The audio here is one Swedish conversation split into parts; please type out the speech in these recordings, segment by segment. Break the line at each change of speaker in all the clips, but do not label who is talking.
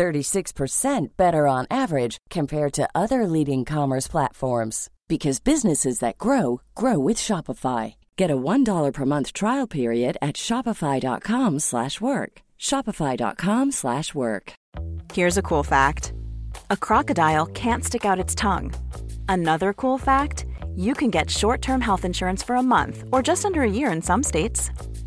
36% better on average compared to other leading commerce platforms because businesses that grow grow with Shopify. Get a $1 per month trial period at shopify.com/work. shopify.com/work.
Here's a cool fact. A crocodile can't stick out its tongue. Another cool fact, you can get short-term health insurance for a month or just under a year in some states.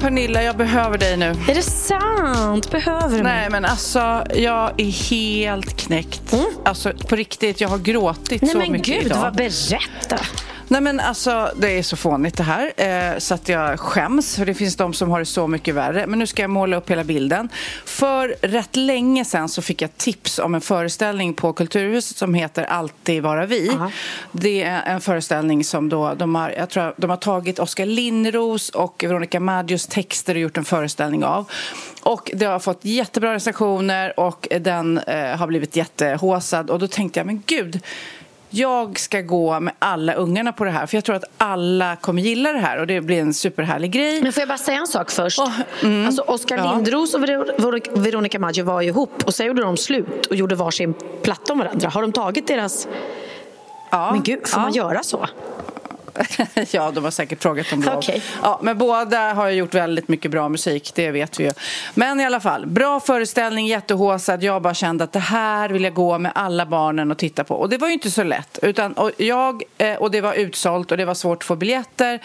Pernilla, jag behöver dig nu.
Är det sant? Behöver du mig?
Nej men alltså, jag är helt knäckt.
Mm.
Alltså på riktigt, jag har gråtit
Nej
så
men
mycket
gud,
idag.
vad berätta.
Nej men alltså, det är så fånigt det här. Eh, så att jag skäms, för det finns de som har det så mycket värre. Men nu ska jag måla upp hela bilden. För rätt länge sedan så fick jag tips om en föreställning på Kulturhuset som heter Alltid vara vi.
Aha.
Det är en föreställning som då, de har, jag tror de har tagit Oskar Lindros och Veronica Maggios texter och gjort en föreställning av. Och det har fått jättebra recensioner och den eh, har blivit jättehåsad. Och då tänkte jag, men gud, jag ska gå med alla ungarna på det här för jag tror att alla kommer gilla det här och det blir en superhärlig grej.
Men får jag bara säga en sak först?
Åh, mm.
Alltså Oskar
Ja.
Lindros och Ver- Veronica Maggio var ju ihop och sen gjorde de slut och gjorde varsin platta om varandra. Har de tagit deras...
Ja,
Men gud, får
ja.
man göra så?
ja, de har säkert frågat om lov.
Okej.
Ja, men båda har gjort väldigt mycket bra musik, det vet vi ju. Men i alla fall, bra föreställning, jättehåsad. Jag bara kände att det här vill jag gå med alla barnen och titta på. Och det var ju inte så lätt. Utan, och, jag, eh, och det var utsålt och det var svårt att få biljetter.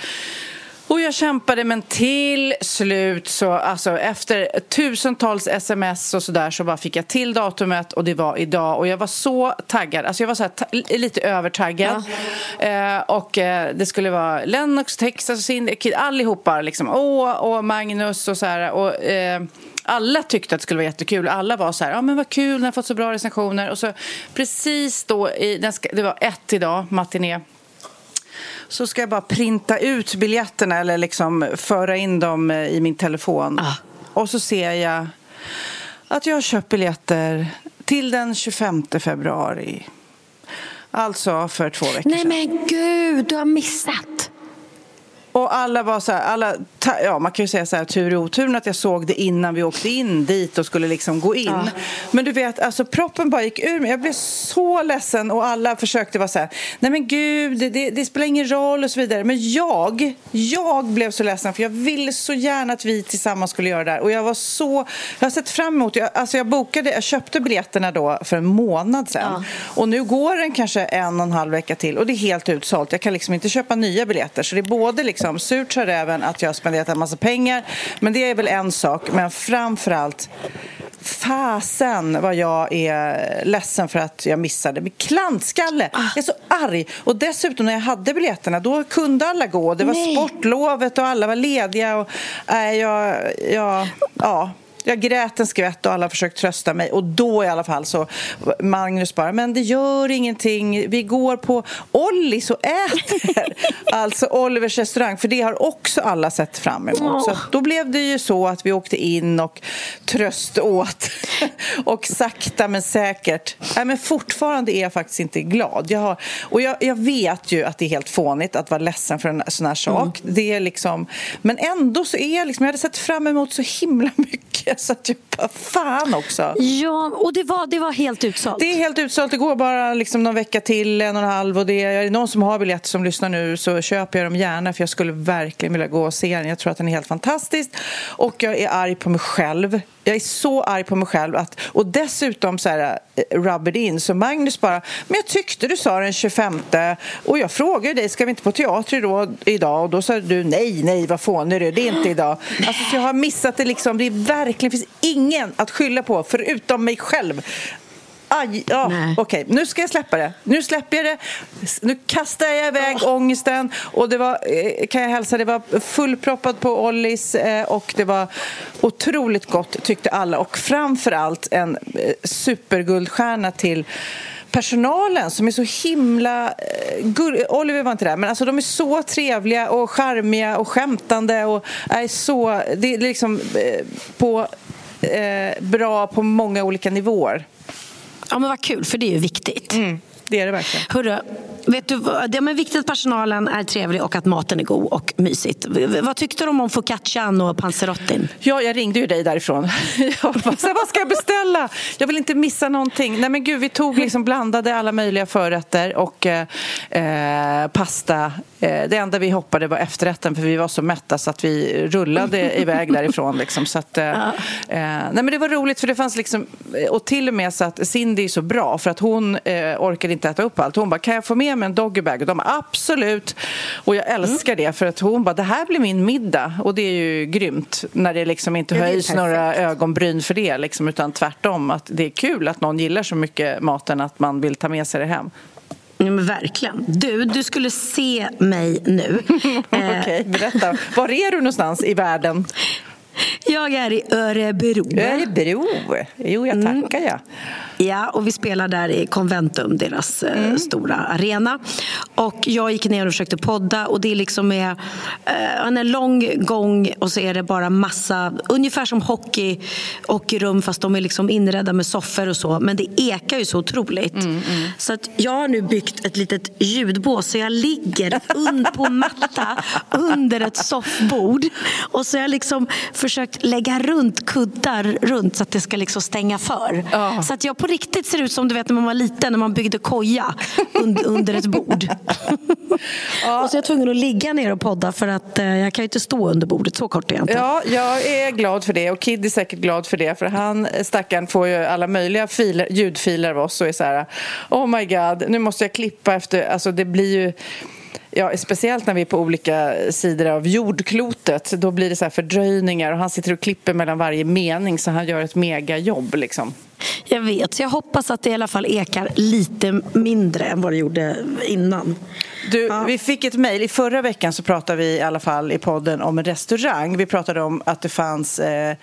Och jag kämpade men till slut så alltså efter tusentals sms och sådär så bara fick jag till datumet och det var idag. Och jag var så taggad, alltså jag var så ta- lite övertaggad. Eh, och eh, det skulle vara Lennox, Texas Kid, allihopa liksom, åh, och Magnus och så här. Och eh, alla tyckte att det skulle vara jättekul. Alla var så här, ja men vad kul, den har fått så bra recensioner. Och så precis då, i, det var ett idag, matiné så ska jag bara printa ut biljetterna eller liksom föra in dem eh, i min telefon.
Ah.
Och så ser jag att jag har köpt biljetter till den 25 februari. Alltså för två veckor
Nej
sedan.
men gud, du har missat.
Och alla var så här, alla, ta, ja man kan ju säga så här tur i oturen att jag såg det innan vi åkte in dit och skulle liksom gå in.
Ja.
Men du vet, alltså proppen bara gick ur mig. Jag blev så ledsen och alla försökte vara så här, nej men gud, det, det, det spelar ingen roll och så vidare. Men jag, jag blev så ledsen för jag ville så gärna att vi tillsammans skulle göra det här. Och jag var så, jag har sett fram emot, jag, alltså jag bokade, jag köpte biljetterna då för en månad sedan. Och nu går den kanske en och en halv vecka till och det är helt utsålt. Jag kan liksom inte köpa nya biljetter. Så det är både liksom surt sa räven att jag har spenderat en massa pengar. Men det är väl en sak. Men framför allt Fasen vad jag är ledsen för att jag missade. Men klantskalle! Jag är så arg. Och dessutom när jag hade biljetterna då kunde alla gå. Det var
Nej.
sportlovet och alla var lediga. Och, äh, jag, jag, ja. Jag grät en skvätt och alla försökte trösta mig. Och då i alla fall så Magnus bara, men det gör ingenting. Vi går på Ollis och äter. alltså Olivers restaurang. För det har också alla sett fram emot. Så att då blev det ju så att vi åkte in och tröst åt. och sakta men säkert. Nej, men fortfarande är jag faktiskt inte glad. Jag har, och jag, jag vet ju att det är helt fånigt att vara ledsen för en sån här sak. Det är liksom, men ändå så är jag liksom, jag hade sett fram emot så himla mycket så att jag bara, fan också.
Ja, och det var, det var helt utsålt.
Det är helt utsålt. Det går bara liksom någon vecka till, en och en halv. Och det är, är det någon som har biljetter som lyssnar nu så köper jag dem gärna för jag skulle verkligen vilja gå och se den. Jag tror att den är helt fantastisk. Och jag är arg på mig själv. Jag är så arg på mig själv. Att, och dessutom så här, eh, rub it in. Så Magnus bara, men jag tyckte du sa den 25 och jag frågade dig, ska vi inte på teater då, idag? Och då sa du, nej, nej, vad fånig du är. det är inte idag. Alltså, så jag har missat det liksom, det är verkligen, finns ingen att skylla på förutom mig själv. Aj, ja, okej, okay. nu ska jag släppa det. Nu släpper jag det. Nu kastar jag iväg oh. ångesten. Och det var, eh, kan jag hälsa, det var fullproppat på Ollis eh, och det var otroligt gott tyckte alla. Och framför allt en eh, superguldstjärna till personalen som är så himla... Oliver var inte där, men alltså de är så trevliga och charmiga och skämtande och är så... Det är liksom på, eh, bra på många olika nivåer.
Ja, men vad kul, för det är ju viktigt.
Mm, det är det verkligen.
Hörru, vet du, det är viktigt att personalen är trevlig och att maten är god och mysigt. Vad tyckte de om focaccian och panzerottin?
Ja, jag ringde ju dig därifrån. Jag bara, vad ska jag beställa? Jag vill inte missa någonting. Nej men gud, vi tog liksom blandade alla möjliga förrätter och eh, eh pasta. Eh, det enda vi hoppade var efterrätten för vi var så mätta så att vi rullade iväg därifrån. Liksom. Så att, eh, ja. Eh, nej men det var roligt för det fanns liksom, och till och med så att Cindy är så bra för att hon eh, orkade inte äta upp allt. Hon bara, kan jag få med mig en doggybag? Och de bara, absolut. Och jag älskar mm. det för att hon bara, det här blir min middag. Och det är ju grymt när det liksom inte höjs några ögonbryn för det liksom, utan tvärtom att det är kul att någon gillar så mycket maten att man vill ta med sig det hem.
Ja, men verkligen. Du, du skulle se mig nu.
Okej, okay, berätta. Var är du någonstans i världen?
Jag är i Örebro.
Örebro? Jo, jag mm. tackar jag.
Ja, och vi spelar där i Conventum, deras eh, mm. stora arena. Och jag gick ner och försökte podda och det är liksom med, eh, en lång gång och så är det bara massa, ungefär som hockey, hockeyrum fast de är liksom inredda med soffor och så. Men det ekar ju så otroligt. Mm, mm. Så att jag har nu byggt ett litet ljudbås så jag ligger un på matta under ett soffbord. Och så har jag liksom försökt lägga runt kuddar runt så att det ska liksom stänga för. Oh. Så att jag på riktigt ser ut som du vet när man var liten när man byggde koja under, under ett bord. ja. Och så är jag tvungen att ligga ner och podda för att eh, jag kan ju inte stå under bordet, så kort är jag inte.
Ja, jag är glad för det och Kid är säkert glad för det för han, stackaren, får ju alla möjliga filer, ljudfiler av oss och är så här Oh my god, nu måste jag klippa efter, alltså det blir ju Ja, speciellt när vi är på olika sidor av jordklotet. Då blir det så fördröjningar och han sitter och klipper mellan varje mening så han gör ett megajobb. Liksom.
Jag vet, så jag hoppas att det i alla fall ekar lite mindre än vad det gjorde innan.
Du, ja. Vi fick ett mejl. I förra veckan så pratade vi i alla fall i podden om en restaurang. Vi pratade om att det fanns eh,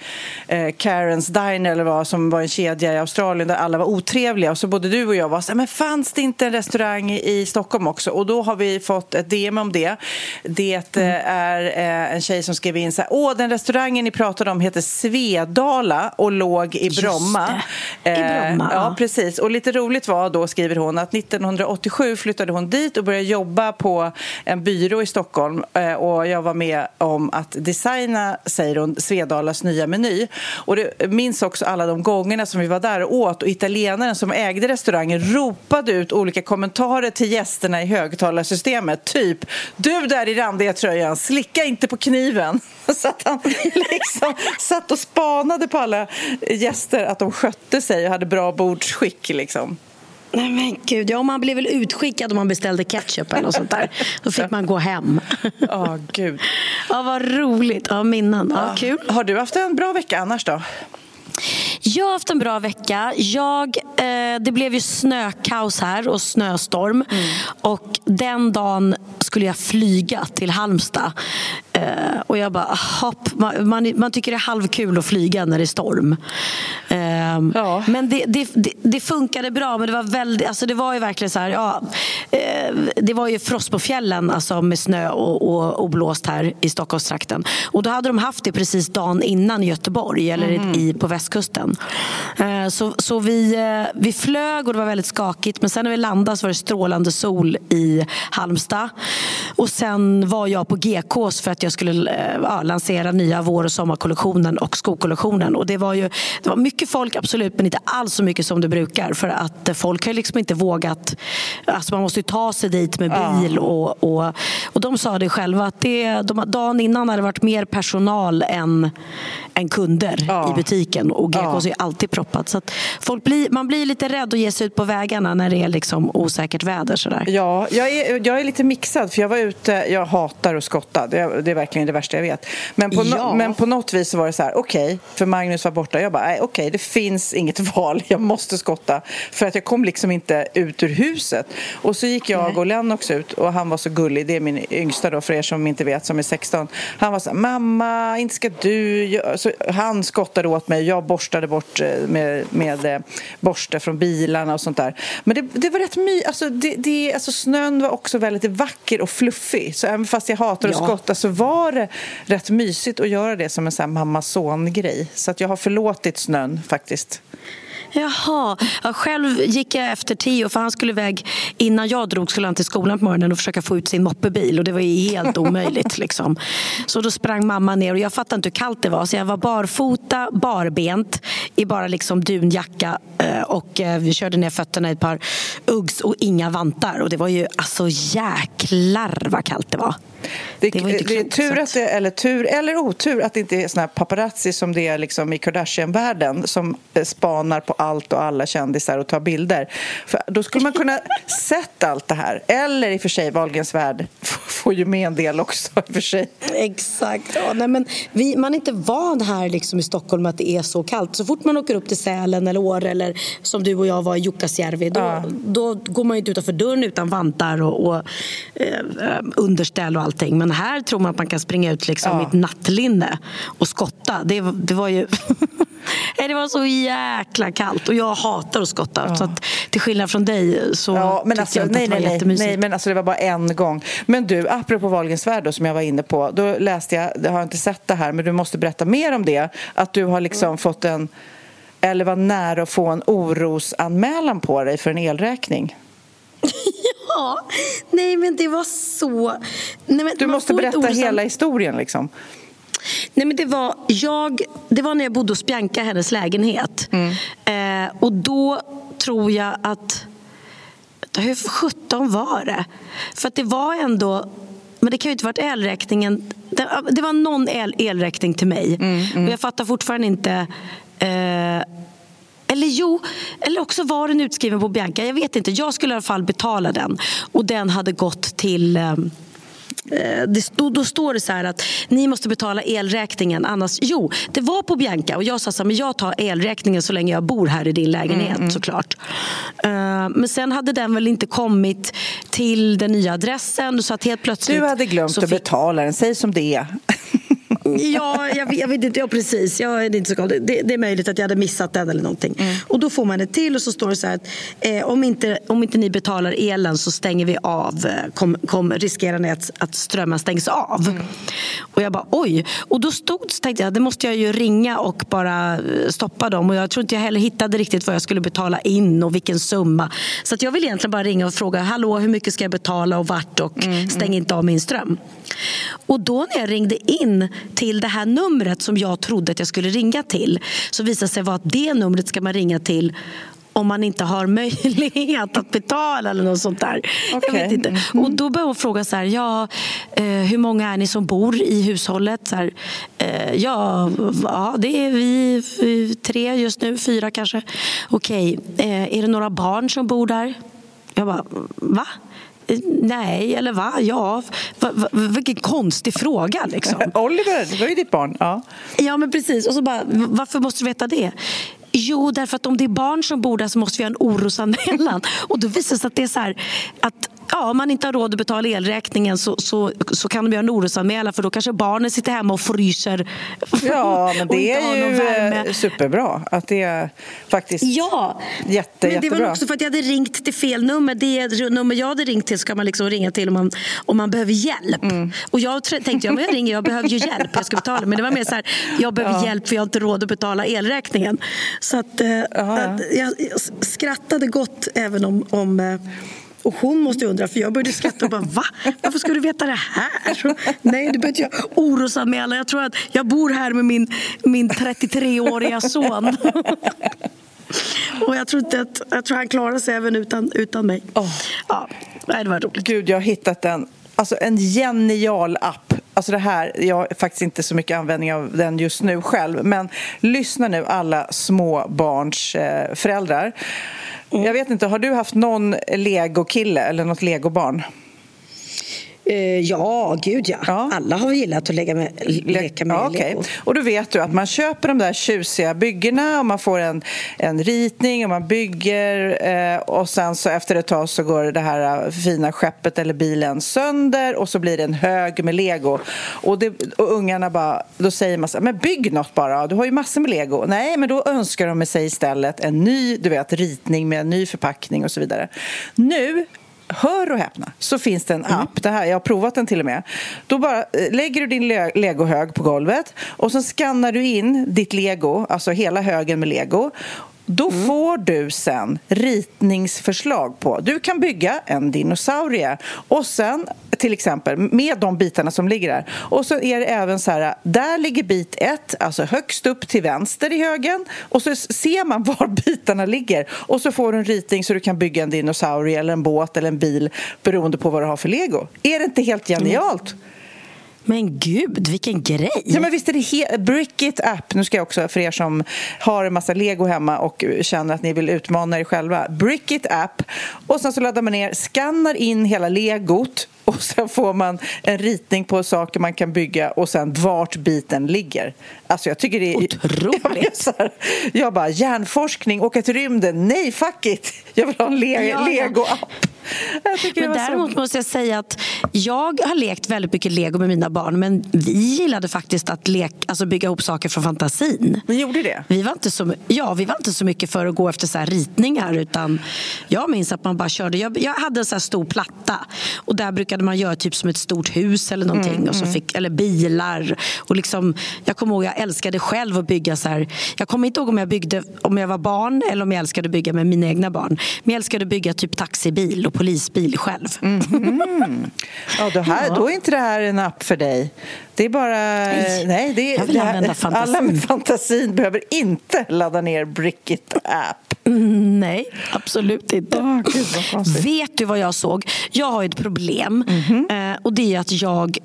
eh, Karens Diner eller vad som var en kedja i Australien där alla var otrevliga. Och så både du och jag var så men fanns det inte en restaurang i Stockholm också? Och då har vi fått ett DM om det. Det mm. är eh, en tjej som skrev in så här, åh den restaurangen ni pratade om heter Svedala och låg i Bromma.
I Bromma,
ja. ja. precis. Och lite roligt var då, skriver hon, att 1987 flyttade hon dit och började jobba på en byrå i Stockholm. Eh, och jag var med om att designa, säger hon, Svedalas nya meny. Och det minns också alla de gångerna som vi var där och åt och italienaren som ägde restaurangen ropade ut olika kommentarer till gästerna i högtalarsystemet. Typ, du där i randiga tröjan, slicka inte på kniven. Så att han liksom satt och spanade på alla gäster att de skötte sig och hade bra bordsskick. Liksom.
Nej men gud, ja man blev väl utskickad om man beställde ketchup eller något sånt där. Då fick man gå hem.
Ja, oh, gud.
Ja, vad roligt. Ja, minnen. Ja, kul.
Har du haft en bra vecka annars då?
Jag har haft en bra vecka. Jag, eh, det blev ju snökaos här och snöstorm. Mm. Och den dagen skulle jag flyga till Halmstad. Eh, och jag bara, hopp, man, man, man, tycker det är halvkul att flyga när det är storm. Eh, ja. Men det, det, det, det, funkade bra. Men det var, väldigt, alltså det var ju verkligen så här, ja, eh, det var ju frost på fjällen alltså med snö och, och oblåst här i Stockholmstrakten. Och då hade de haft det precis dagen innan Göteborg eller mm. i, på västkusten. Eh, så, så vi, eh, vi flög och det var väldigt skakigt men sen när vi landade så var det strålande sol i Halmstad. Och sen var jag på GKs för att jag skulle eh, ja, lansera nya vår och sommarkollektionen och skokollektionen. Och det var ju det var mycket folk, absolut, men inte alls så mycket som det brukar. För att folk har liksom inte vågat... Alltså man måste ju ta sig dit med bil. Ja. Och, och, och de sa det själva att det, de, dagen innan hade det varit mer personal än, än kunder ja. i butiken. Och GKs ja. är alltid proppat. Så folk blir, man blir lite rädd att ge sig ut på vägarna när det är liksom osäkert väder. Sådär.
Ja, jag är, jag är lite mixad. För Jag var ute, jag hatar att skotta. Det, det är verkligen det värsta jag vet. Men på, no, men på något vis så var det så här, okej, okay, för Magnus var borta. Jag bara, okej, okay, det finns inget val. Jag måste skotta. För att jag kom liksom inte ut ur huset. Och så gick jag och Lennox ut och han var så gullig. Det är min yngsta då, för er som inte vet, som är 16. Han var så här, mamma, inte ska du... Så han skottade åt mig. Jag borstade bort eh, med, med eh, borste från bilarna och sånt där. Men det, det var rätt my... Alltså, det, det, alltså, snön var också väldigt vacker och fluffig. Så även fast jag hatar att ja. skotta så var det rätt mysigt att göra det som en mamma-son-grej. Så att jag har förlåtit snön faktiskt.
eest Jaha. Ja, själv gick jag efter Tio för han skulle iväg innan jag drog skulle han till skolan på morgonen och försöka få ut sin moppebil och det var ju helt omöjligt. Liksom. Så då sprang mamma ner och jag fattade inte hur kallt det var så jag var barfota, barbent i bara liksom dunjacka eh, och eh, vi körde ner fötterna i ett par Uggs och inga vantar och det var ju alltså jäklar vad kallt det var.
Det, det, det är tur, att det, eller tur eller otur att det inte är såna paparazzi som det är liksom i Kardashian-världen som eh, spanar på allt och alla kändisar och tar bilder. För då skulle man kunna sett allt det här. Eller i och för sig, Wahlgrens värld får ju med en del också. I för sig.
Exakt. Ja, nej, men vi, man är inte van här liksom i Stockholm att det är så kallt. Så fort man åker upp till Sälen eller Åre eller som du och jag var i Jukkasjärvi då, ja. då går man inte utanför dörren utan vantar och, och eh, underställ och allting. Men här tror man att man kan springa ut liksom ja. i ett nattlinne och skotta. Det, det var ju... det var så jäkla kallt och jag hatar att skotta. Ja. Så att, till skillnad från dig så ja, men alltså, jag inte nej, att det var nej, jättemysigt.
Nej, men alltså, det var bara en gång. Men du, apropå Wahlgrens värld som jag var inne på. Då läste jag, jag har inte sett det här, men du måste berätta mer om det. Att du har liksom mm. fått en, eller var nära att få en orosanmälan på dig för en elräkning.
ja, nej men det var så... Nej, men
du måste berätta hela historien liksom.
Nej, men det, var jag, det var när jag bodde hos Bianca, hennes lägenhet. Mm. Eh, och då tror jag att... Hur sjutton var det? För att det var ändå... Men det kan ju inte ha varit elräkningen. Det, det var någon el, elräkning till mig. Mm, mm. Och jag fattar fortfarande inte... Eh, eller jo, eller också var den utskriven på Bianca. Jag vet inte. Jag skulle i alla fall betala den. Och den hade gått till... Eh, Eh, det stod, då står det så här att ni måste betala elräkningen. Annars, jo, det var på Bianca och jag sa så här, men jag tar elräkningen så länge jag bor här i din lägenhet mm, mm. såklart. Uh, men sen hade den väl inte kommit till den nya adressen så att helt plötsligt...
Du hade glömt fick... att betala den, säg som det är.
Ja, jag vet, jag vet, inte. Ja, precis. Jag är inte så det, det, är möjligt att jag hade missat den eller någonting. Mm. Och då får man ett till och så står det så här att eh, om, inte, om inte ni betalar elen så stänger vi av. Eh, kom, kom, riskerar ni att, att strömmen stängs av? Mm. Och jag bara oj. Och då stod så tänkte jag det måste jag ju ringa och bara eh, stoppa dem. Och jag tror inte jag heller hittade riktigt vad jag skulle betala in och vilken summa. Så att jag vill egentligen bara ringa och fråga hallå hur mycket ska jag betala och vart och mm. mm. stäng inte av min ström. Och då när jag ringde in till det här numret som jag trodde att jag skulle ringa till så visade sig vara att det numret ska man ringa till om man inte har möjlighet att betala eller något sånt där. Okay. Jag vet inte. Mm. Och då började hon fråga så här, ja, eh, hur många är ni som bor i hushållet? Så här, eh, ja, ja, det är vi, vi tre just nu, fyra kanske. Okej, okay. eh, är det några barn som bor där? Jag bara, va? Nej, eller va? Ja, va, va, vilken konstig fråga. Liksom.
Oliver, det var ju ditt barn. Ja,
ja men precis. Och så bara, varför måste du veta det? Jo, därför att om det är barn som bor där så måste vi ha en orosanmälan. Och då visar det sig att det är så här, att ja, om man inte har råd att betala elräkningen så, så, så kan de göra en orosanmälan för då kanske barnen sitter hemma och fryser.
Ja, men det är ju superbra att det är faktiskt
ja,
jätte,
men det
var
också för att jag hade ringt till fel nummer. Det nummer jag hade ringt till ska man liksom ringa till om man, om man behöver hjälp. Mm. Och jag tänkte, ja, men jag ringer, jag behöver ju hjälp, jag ska betala. Men det var mer så här, jag behöver ja. hjälp för jag har inte råd att betala elräkningen. Så att, eh, att jag skrattade gott även om, om eh, Och hon måste undra, för jag började skratta och bara va? Varför ska du veta det här? Så, nej, det behöver jag orosanmäla. Jag tror att jag bor här med min, min 33-åriga son. Och jag tror, inte att, jag tror han klarar sig även utan, utan mig.
Oh.
Ja, det var roligt.
Gud, jag har hittat en, alltså en genial app. Alltså det här, jag har faktiskt inte så mycket användning av den just nu själv, men lyssna nu alla småbarns eh, föräldrar. Mm. Jag vet inte, har du haft någon legokille eller något legobarn?
Eh, ja, gud ja. ja. Alla har gillat att lägga med, leka med ja,
okay. Lego. Och då vet du att man köper de där tjusiga byggena och man får en, en ritning och man bygger eh, och sen så efter ett tag så går det här eh, fina skeppet eller bilen sönder och så blir det en hög med lego. Och, det, och ungarna bara, då säger man så här, men bygg något bara, du har ju massor med lego. Nej, men då önskar de sig istället en ny, du vet, ritning med en ny förpackning och så vidare. Nu hör och häpna, så finns det en mm. app. Det här, jag har provat den till och med. Då bara eh, lägger du din legohög på golvet och så skannar du in ditt lego, alltså hela högen med lego då mm. får du sen ritningsförslag på... Du kan bygga en dinosaurie och sen till exempel med de bitarna som ligger där. Och så är det även så här, där ligger bit ett, alltså högst upp till vänster i högen och så ser man var bitarna ligger och så får du en ritning så du kan bygga en dinosaurie eller en båt eller en bil beroende på vad du har för lego. Är det inte helt genialt? Mm.
Men gud, vilken grej!
Ja, men visst är det he- Brickit app. Nu ska jag också, för er som har en massa lego hemma och känner att ni vill utmana er själva. Brickit app. Och sen så laddar man ner, skannar in hela legot och sen får man en ritning på saker man kan bygga och sen vart biten ligger. Alltså jag tycker det är...
Otroligt!
Jag, jag bara, hjärnforskning, åka till rymden, nej fuck it! Jag vill ha en le- ja, lego-app.
Men däremot så... måste jag säga att jag har lekt väldigt mycket lego med mina barn men vi gillade faktiskt att lek, alltså bygga ihop saker från fantasin.
Ni gjorde det?
Vi var inte så, ja, vi var inte så mycket för att gå efter så ritningar utan jag minns att man bara körde. Jag, jag hade en så stor platta och där brukade man göra typ som ett stort hus eller någonting mm, och så mm. fick, eller bilar. Och liksom, jag kommer ihåg jag älskade själv att bygga så här. Jag kommer inte ihåg om jag byggde om jag var barn eller om jag älskade att bygga med mina egna barn. Men jag älskade att bygga typ taxibil och polisbil själv.
Mm. Ja, då, här, då är inte det här en app för dig. Det är bara... Nej, nej det,
jag vill det här, använda fantasin.
Alla med fantasin behöver inte ladda ner Brickit app.
Mm, nej, absolut inte. Oh, Gud, Vet du vad jag såg? Jag har ett problem. Mm -hmm. och det är att jag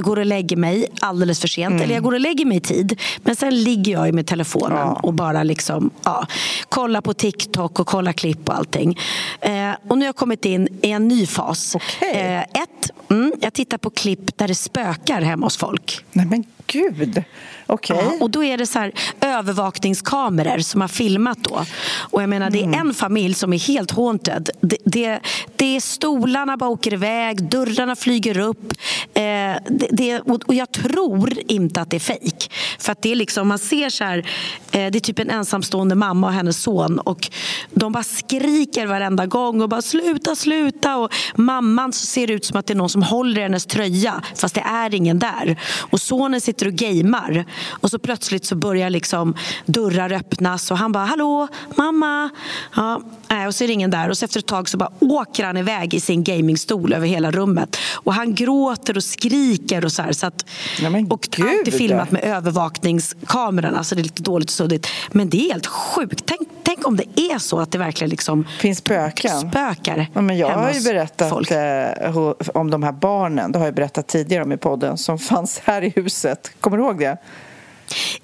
går och lägger mig alldeles för sent. Mm. Eller jag går och lägger mig i tid. Men sen ligger jag med telefonen ja. och bara liksom, ja, kollar på TikTok och kollar klipp och allting. Eh, och nu har jag kommit in i en ny fas.
Okay. Eh,
ett, mm, jag tittar på klipp där det spökar hemma hos folk.
Nej men gud! Okay. Ja,
och då är det så här, övervakningskameror som har filmat då. Och jag menar, det är mm. en familj som är helt haunted. Det, det, det är stolarna bara åker iväg, dörrarna flyger upp. Eh, det, det, och jag tror inte att det är fejk. För att det är liksom, man ser så här, eh, det är typ en ensamstående mamma och hennes son och de bara skriker varenda gång och bara sluta, sluta. Och mamman så ser det ut som att det är någon som håller i hennes tröja fast det är ingen där. Och sonen sitter och gamer och så plötsligt så börjar liksom dörrar öppnas och han bara hallå mamma. Ja, eh, och så är det ingen där och så efter ett tag så bara åker han iväg i sin gamingstol över hela rummet. Och han gråter och skriker och så här. Så att,
Nej,
och alltid filmat med övervakningskameran. Alltså det är lite dåligt och suddigt. Men det är helt sjukt. Tänk, tänk om det är så att det verkligen liksom
finns spöken.
spökar
ja, men Jag har ju berättat. Eh, om de här barnen. Det har jag berättat tidigare om i podden. Som fanns här i huset. Kommer du ihåg det?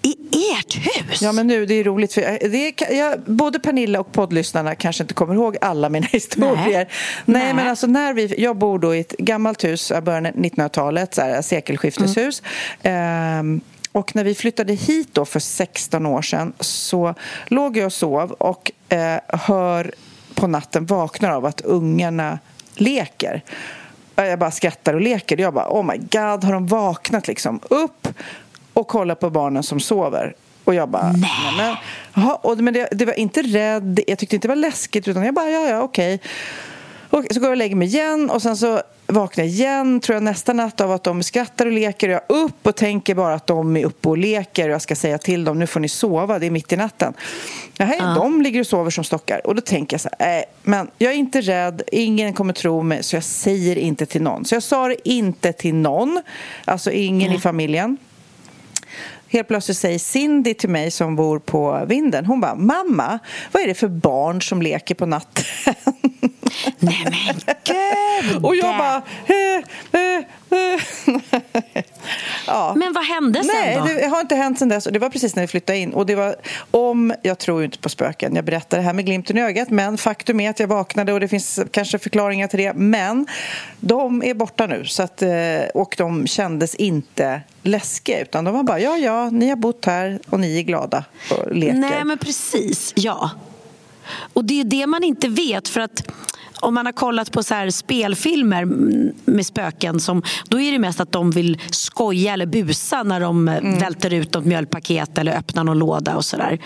I ert hus?
Ja, men nu, det är roligt. För det är, jag, både Pernilla och poddlyssnarna kanske inte kommer ihåg alla mina historier. Nej, Nej, men alltså när vi... Jag bor då i ett gammalt hus, början av 1900-talet, sekelskifteshus. Mm. Ehm, och när vi flyttade hit då för 16 år sedan så låg jag och sov och eh, hör på natten vaknar av att ungarna leker. Jag bara skrattar och leker. Jag bara, oh my god, har de vaknat liksom? Upp och kollar på barnen som sover. Och jag bara...
Nej.
Men, aha, och, men det, det, var inte rädd, jag tyckte inte det var läskigt utan jag bara, ja, ja, okej. Och så går jag och lägger mig igen och sen så vaknar jag igen, tror jag nästa natt av att de skrattar och leker. Och jag upp och tänker bara att de är uppe och leker och jag ska säga till dem, nu får ni sova, det är mitt i natten. Nej, ja. de ligger och sover som stockar. Och då tänker jag så här, äh, men jag är inte rädd, ingen kommer tro mig, så jag säger inte till någon. Så jag sa det inte till någon, alltså ingen mm. i familjen. Helt plötsligt säger Cindy till mig som bor på vinden, hon bara “Mamma, vad är det för barn som leker på natten?”
Nej men gud!
Och jag bara... Eh, eh.
Ja. Men vad hände sen
Nej,
då?
det har inte hänt sen dess. Och det var precis när vi flyttade in. Och det var om... Jag tror inte på spöken. Jag berättar det här med glimten i ögat. Men faktum är att jag vaknade och det finns kanske förklaringar till det. Men de är borta nu. Så att, och de kändes inte läskiga. Utan de var bara, ja, ja, ni har bott här och ni är glada och leker.
Nej, men precis. Ja. Och det är det man inte vet. för att om man har kollat på så spelfilmer med spöken som, då är det mest att de vill skoja eller busa när de mm. välter ut något mjölkpaket eller öppnar någon låda och sådär.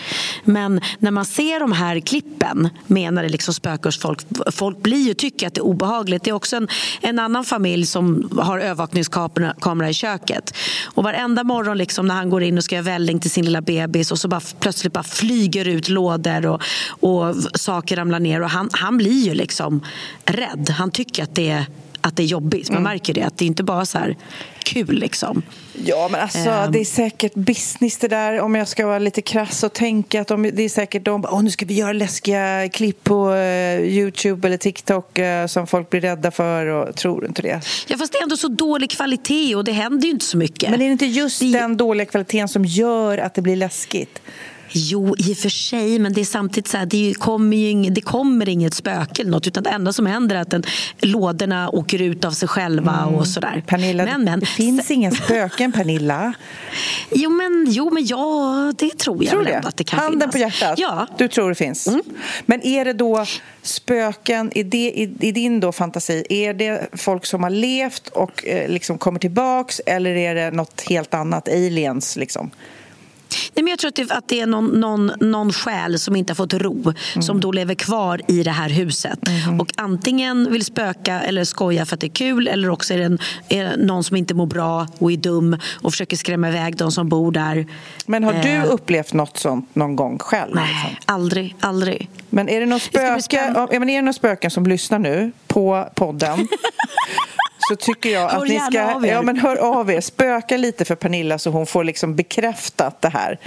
Men när man ser de här klippen med när det liksom spökar folk, folk blir ju tycker att det är obehagligt. Det är också en, en annan familj som har övervakningskamera i köket. Och varenda morgon liksom när han går in och ska göra välling till sin lilla bebis och så bara, plötsligt bara flyger ut lådor och, och saker ramlar ner och han, han blir ju liksom rädd. Han tycker att det är, att det är jobbigt. Man mm. märker det. Att det inte bara så här kul liksom.
Ja, men alltså um. det är säkert business det där om jag ska vara lite krass och tänka att de, det är säkert de oh, nu ska vi göra läskiga klipp på uh, Youtube eller TikTok uh, som folk blir rädda för och tror inte det.
Ja, fast det är ändå så dålig kvalitet och det händer ju inte så mycket.
Men är det inte just det... den dåliga kvaliteten som gör att det blir läskigt?
Jo, i och för sig, men det är samtidigt så här, det kommer, ju ing, det kommer inget spöke eller något, utan det enda som händer är att den, lådorna åker ut av sig själva mm. och sådär.
Pernilla, men, men, det finns inga spöken, Pernilla.
Jo, men, jo, men ja, det tror jag
tror
väl ändå att det kan
Handen
finnas.
på hjärtat,
ja.
du tror det finns. Mm. Men är det då spöken, i, det, i, i, din då fantasi, är det folk som har levt och eh, liksom kommer tillbaks eller är det något helt annat, aliens liksom?
Nej, men jag tror att det, att det är någon, någon, någon själ som inte har fått ro mm. som då lever kvar i det här huset. Mm. Och antingen vill spöka eller skoja för att det är kul eller också är det, en, är det någon som inte mår bra och är dum och försöker skrämma iväg de som bor där.
Men har du eh. upplevt något sånt någon gång själv?
Nej, liksom? aldrig. aldrig.
Men är det någon spöke, det är det någon spöken som lyssnar nu på podden så tycker jag att ni ska ja, men hör av er. Spöka lite för Pernilla så hon får liksom bekräftat det här.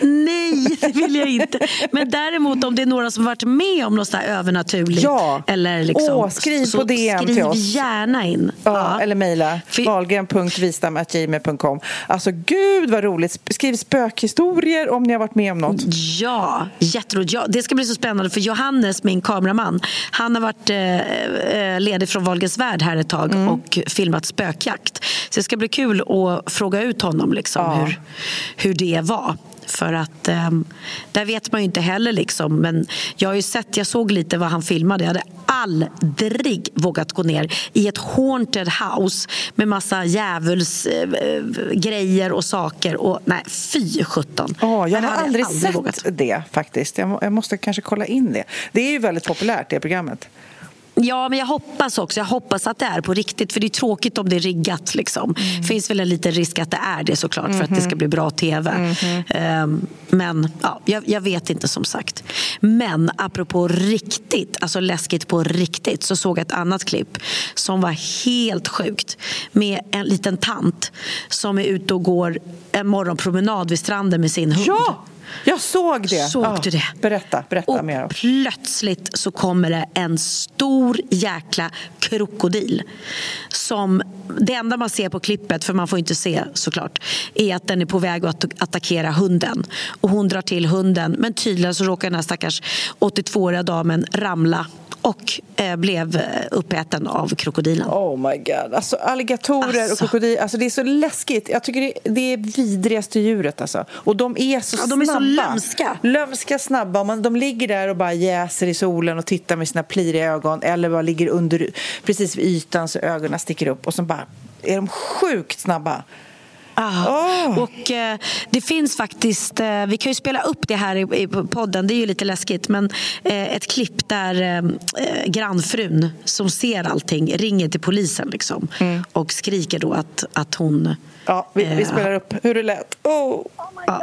Nej, det vill jag inte. Men däremot om det är några som varit med om något sådär övernaturligt.
Ja.
Eller liksom,
Åh, skriv på DM
skriv
till oss.
gärna in.
Ja, ja. Eller mejla för... wahlgren.vistam.gmail.com Alltså gud vad roligt. Skriv spökhistorier om ni har varit med om något.
Ja, jätteroligt. Ja, det ska bli så spännande för Johannes, min kameraman, han har varit eh, eh ledig från Wahlgrens värld här ett tag. Mm och filmat spökjakt. Så det ska bli kul att fråga ut honom liksom, ja. hur, hur det var. För att um, där vet man ju inte heller liksom. Men jag har ju sett, jag såg lite vad han filmade. Jag hade aldrig vågat gå ner i ett haunted house med massa djävulsgrejer uh, och saker. Och nej, fy sjutton.
Oh, jag har aldrig, aldrig sett vågat. det faktiskt. Jag, jag måste kanske kolla in det. Det är ju väldigt populärt det programmet.
Ja, men jag hoppas också. Jag hoppas att det är på riktigt. För det är tråkigt om det är riggat. Liksom. Mm. finns väl en liten risk att det är det såklart mm för att det ska bli bra tv. Mm um, men ja, jag, jag, vet inte som sagt. Men apropå riktigt, alltså läskigt på riktigt så såg jag ett annat klipp som var helt sjukt. Med en liten tant som är ute och går en morgonpromenad vid stranden med sin hund.
Ja! Jag såg det.
Såg ja. du det?
Berätta, berätta
och
mer.
plötsligt så kommer det en stor jäkla krokodil. Som, det enda man ser på klippet, för man får inte se såklart, är att den är på väg att attackera hunden. Och hon drar till hunden, men tydligen så råkar den här stackars 82-åriga damen ramla och eh, blev uppäten av krokodilen.
Oh my god. Alltså alligatorer alltså. och krokodiler, alltså det är så läskigt. Jag tycker det, det är vidrigaste djuret alltså. Och de är så
ja,
snabba.
De är så lömska.
Lömska, snabba. Man, de ligger där och bara jäser i solen och tittar med sina pliriga ögon eller bara ligger under, precis vid ytan så ögonen sticker upp och så bara är de sjukt snabba.
Ah. Oh. Och eh, Det finns faktiskt, eh, vi kan ju spela upp det här i, i podden, det är ju lite läskigt, men eh, ett klipp där eh, eh, grannfrun som ser allting ringer till polisen liksom, mm. och skriker då att, att hon...
Ja, vi, vi spelar upp hur det lät. Oh. oh my God.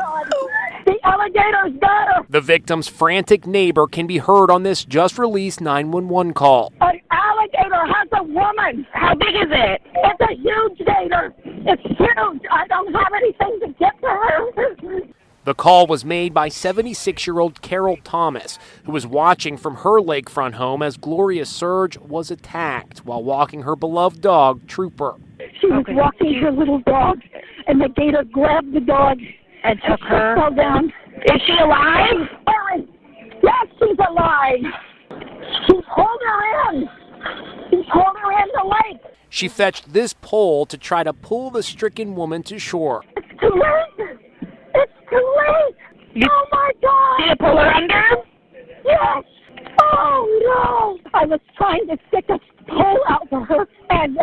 The alligators got her!
The victim's frantic neighbor can be heard on this just released 911 call.
An alligator has a woman! How big is it? It's a huge gator! It's huge! I don't have anything to get to her!
The call was made by 76 year old Carol Thomas, who was watching from her lakefront home as Gloria Surge was attacked while walking her beloved dog, Trooper.
She was walking her little dog, and the gator grabbed the dog
and took her.
Fell down.
Is she alive?
Yes, she's alive. She's pulled her in. She's pulled her in the lake.
She fetched this pole to try to pull the stricken woman to shore.
It's too late. It's too late. You, oh my God!
Did you pull her under?
Yes. Oh no! I was trying to stick a pole out for her, and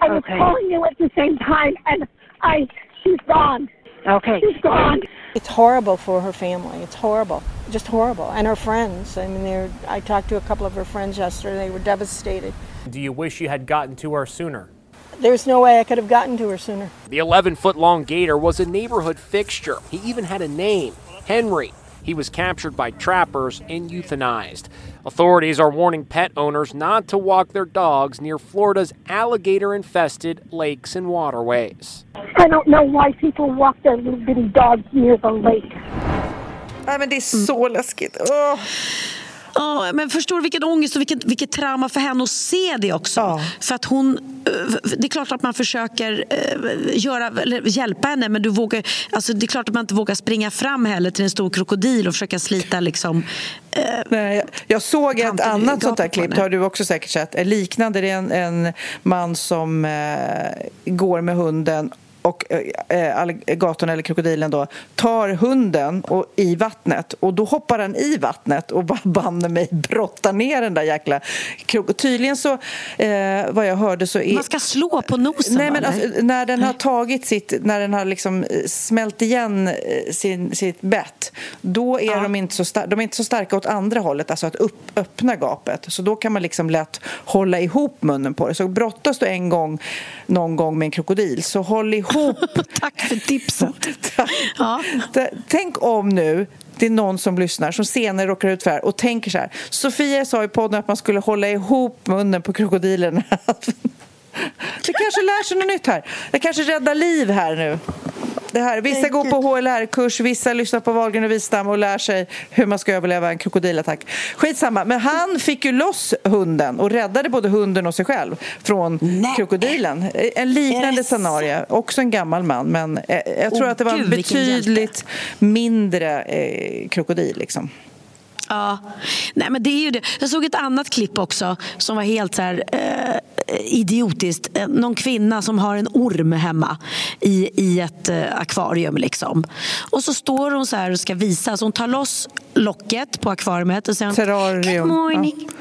I was okay. pulling you at the same time, and I she's gone.
Okay.
She's gone.
It's horrible for her family. It's horrible. Just horrible. And her friends. I mean, they're, I talked to a couple of her friends yesterday. They were devastated.
Do you wish you had gotten to her sooner?
There's no way I could have gotten to her sooner.
The 11 foot long gator was a neighborhood fixture. He even had a name Henry. He was captured by trappers and euthanized. Authorities are warning pet owners not to walk their dogs near Florida's alligator infested lakes and waterways.
I don't know why people walk their little bitty dogs near the lake.
Nej, men det är så mm. läskigt. Oh.
Ja, men förstår du vilken ångest och vilket, vilket trauma för henne att se det också. Ja. För att hon, eh, det är klart att man försöker eh, göra, hjälpa henne men du vågar, alltså det är klart att man inte vågar springa fram heller till en stor krokodil och försöka slita liksom,
eh, Nej, jag såg ett annat sånt där klipp, det har du också säkert sett, liknande. Det är en, en man som eh, går med hunden och äh, alligatorn eller krokodilen då tar hunden och, i vattnet och då hoppar den i vattnet och bara banne mig brottar ner den där jäkla Tydligen så, eh, vad jag hörde så är...
Man ska slå på nosen
Nej, men alltså, när den har tagit sitt, när den har liksom smält igen sin, sitt bett då är ja. de, inte så starka, de är inte så starka åt andra hållet, alltså att upp, öppna gapet. Så då kan man liksom lätt hålla ihop munnen på det. Så brottas du en gång någon gång med en krokodil så håll ihop ihop.
Tack för tipset.
ja. Tänk om nu det är någon som lyssnar som senare råkar ut för det här och tänker så här. Sofia sa i podden att man skulle hålla ihop munnen på krokodilen. Det kanske lär sig något nytt här. Det kanske räddar liv här nu det här. Vissa går på HLR-kurs, vissa lyssnar på Wahlgren och Wistam och lär sig hur man ska överleva en krokodilattack. Skitsamma, men han fick ju loss hunden och räddade både hunden och sig själv från Nej. krokodilen. En liknande scenario, också en gammal man, men eh, jag tror oh, att det var en betydligt mindre eh, krokodil. Liksom.
Ja, Nej, men det är ju det. Jag såg ett annat klipp också som var helt så här, eh, idiotiskt. Någon kvinna som har en orm hemma i, i ett eh, akvarium. Liksom. Och så står hon så här och ska visa. Så hon tar loss locket på akvariet och säger
Terrarium.
Good morning. Ja.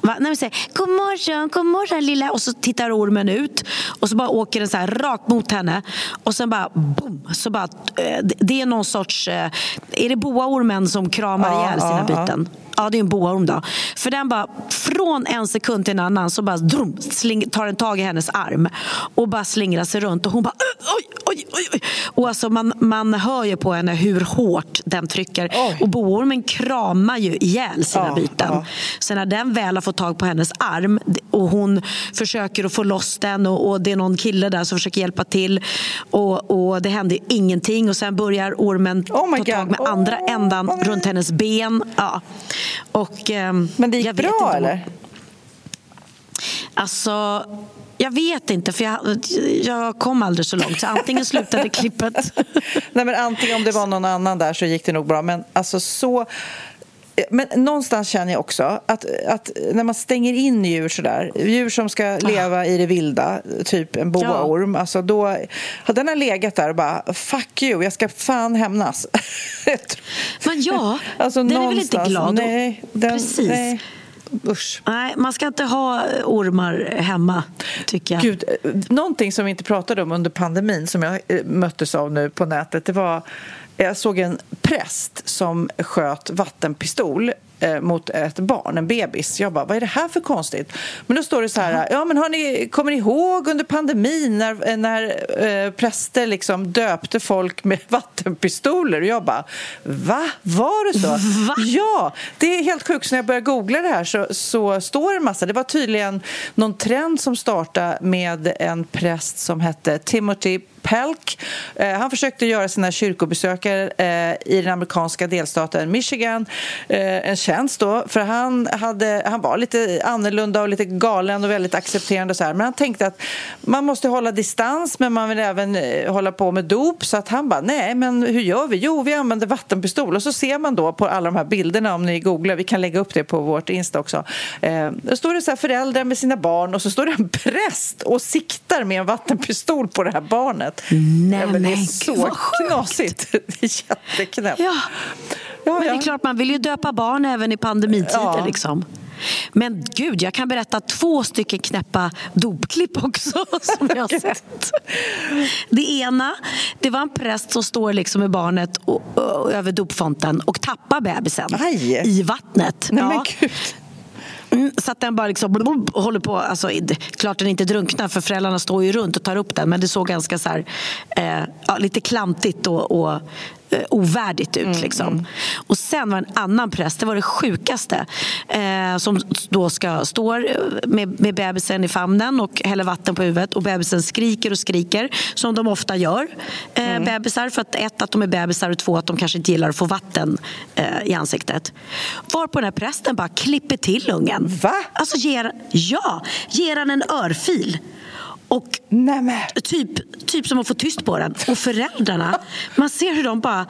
Va? Nej, säger, god morgon, god morgon lilla. Och så tittar ormen ut och så bara åker den så här rakt mot henne. Och sen bara boom. Så bara, eh, det är någon sorts... Eh, är det boaormen som kramar ja, ihjäl sina ja, byten? Ja. Ja, det är en boaorm då. För den bara, från en sekund till en annan så bara drum, sling, tar den tag i hennes arm och bara slingrar sig runt. Och hon bara oj, oj, oj. oj. Och alltså man, man hör ju på henne hur hårt den trycker. Oj. Och boormen kramar ju ihjäl sina ja, byten. Ja. Så när den väl har fått tag på hennes arm och hon försöker att få loss den och, och det är någon kille där som försöker hjälpa till och, och det händer ingenting och sen börjar ormen oh ta tag med andra ändan oh runt hennes ben. Ja. Och, eh,
Men det gick bra eller?
Alltså, jag vet inte, för jag, jag kom aldrig så långt. Så antingen slutade klippet...
Nej, men antingen om det var någon annan där så gick det nog bra. Men alltså så... Men någonstans känner jag också att, att när man stänger in djur sådär, djur som ska leva i det vilda, typ en boaorm, ja. alltså då har den har legat där och bara fuck you, jag ska fan hämnas.
Men ja, alltså, den är väl inte glad?
Nej, den,
Precis.
Nej. Usch.
Nej, man ska inte ha ormar hemma, tycker jag.
Gud, eh, någonting som vi inte pratade om under pandemin som jag eh, möttes av nu på nätet det var jag såg en präst som sköt vattenpistol eh, mot ett barn, en bebis. Jag bara, vad är det här för konstigt? Men då står det så här, ja men har ni, kommer ni ihåg under pandemin när, när eh, präster liksom döpte folk med vattenpistoler? Och jag bara, va? Var det så?
Va?
Ja, det är helt sjukt. Så när jag började googla det här så, så står det en massa. Det var tydligen någon trend som startade med en präst som hette Timothy Pelk. Eh, han försökte göra sina kyrkobesökare eh, i den amerikanska delstaten Michigan eh, en tjänst då, för han, hade, han var lite annorlunda och lite galen och väldigt accepterande och så här. Men han tänkte att man måste hålla distans men man vill även eh, hålla på med dop så att han bara, nej men hur gör vi? Jo, vi använder vattenpistol och så ser man då på alla de här bilderna om ni googlar, vi kan lägga upp det på vårt Insta också. Eh, då står det så här föräldrar med sina barn och så står det en präst och siktar med en vattenpistol på det här barnet.
Nej,
ja, men det är så
gud,
knasigt. Det är jätteknäppt.
Ja.
Ja,
Men det är klart, man vill ju döpa barn även i pandemitider. Liksom. Men gud, jag kan berätta två stycken knäppa dopklipp också som jag har sett. Det ena, det var en präst som står liksom med barnet och, och, över dopfonten och tappar bebisen
Aj.
i vattnet.
Nej,
Ja. Mm, så att den bara liksom håller på, alltså, klart den inte drunknar för föräldrarna står ju runt och tar upp den men det såg ganska så här, eh, ja, lite klantigt och, och eh, ovärdigt ut. liksom. Och sen var en annan präst, det var det sjukaste, eh, som då ska, står med, med bebisen i famnen och häller vatten på huvudet och bebisen skriker och skriker som de ofta gör, eh, bebisar. För att ett, att de är bebisar och två, att de kanske inte gillar att få vatten eh, i ansiktet. Varpå den här prästen bara klipper till ungen.
Va?
Alltså ger, ja, ger han en örfil. Och
men.
typ, typ som att få tyst på den. Och föräldrarna, man ser hur de bara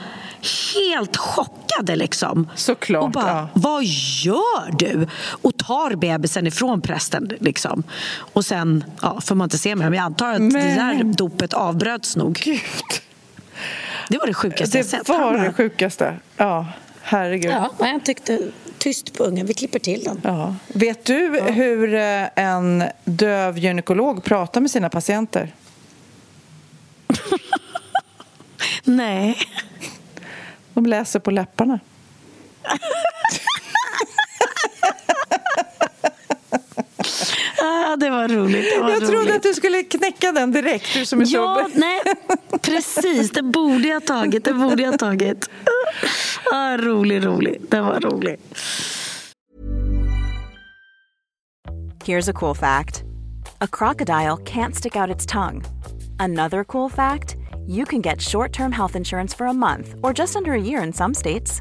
helt chockade liksom.
Såklart,
Och bara,
ja.
vad gör du? Och tar bebisen ifrån prästen liksom. Och sen ja, får man inte se mer. Men jag antar att det där
Men-
dopet avbröts nog.
Gud.
Det var det sjukaste jag
Det
sett.
var
Han
det sjukaste. Ja, herregud.
Ja, jag tyckte tyst på ungen. Vi klipper till den.
Ja. Vet du hur eh, en döv gynekolog pratar med sina patienter?
Nej.
De läser på läpparna.
Ah, det var roligt. Det var
Jag trodde
roligt.
att du skulle knäcka den direkt, du som är
Ja,
så...
nej, precis. Det borde jag ha tagit. Det borde jag ha tagit. Ah, rolig, rolig. Det var rolig.
Here's a cool fact a crocodile can't stick out its tongue. Another cool fact you can get short term health insurance for a month or just under a year in some states.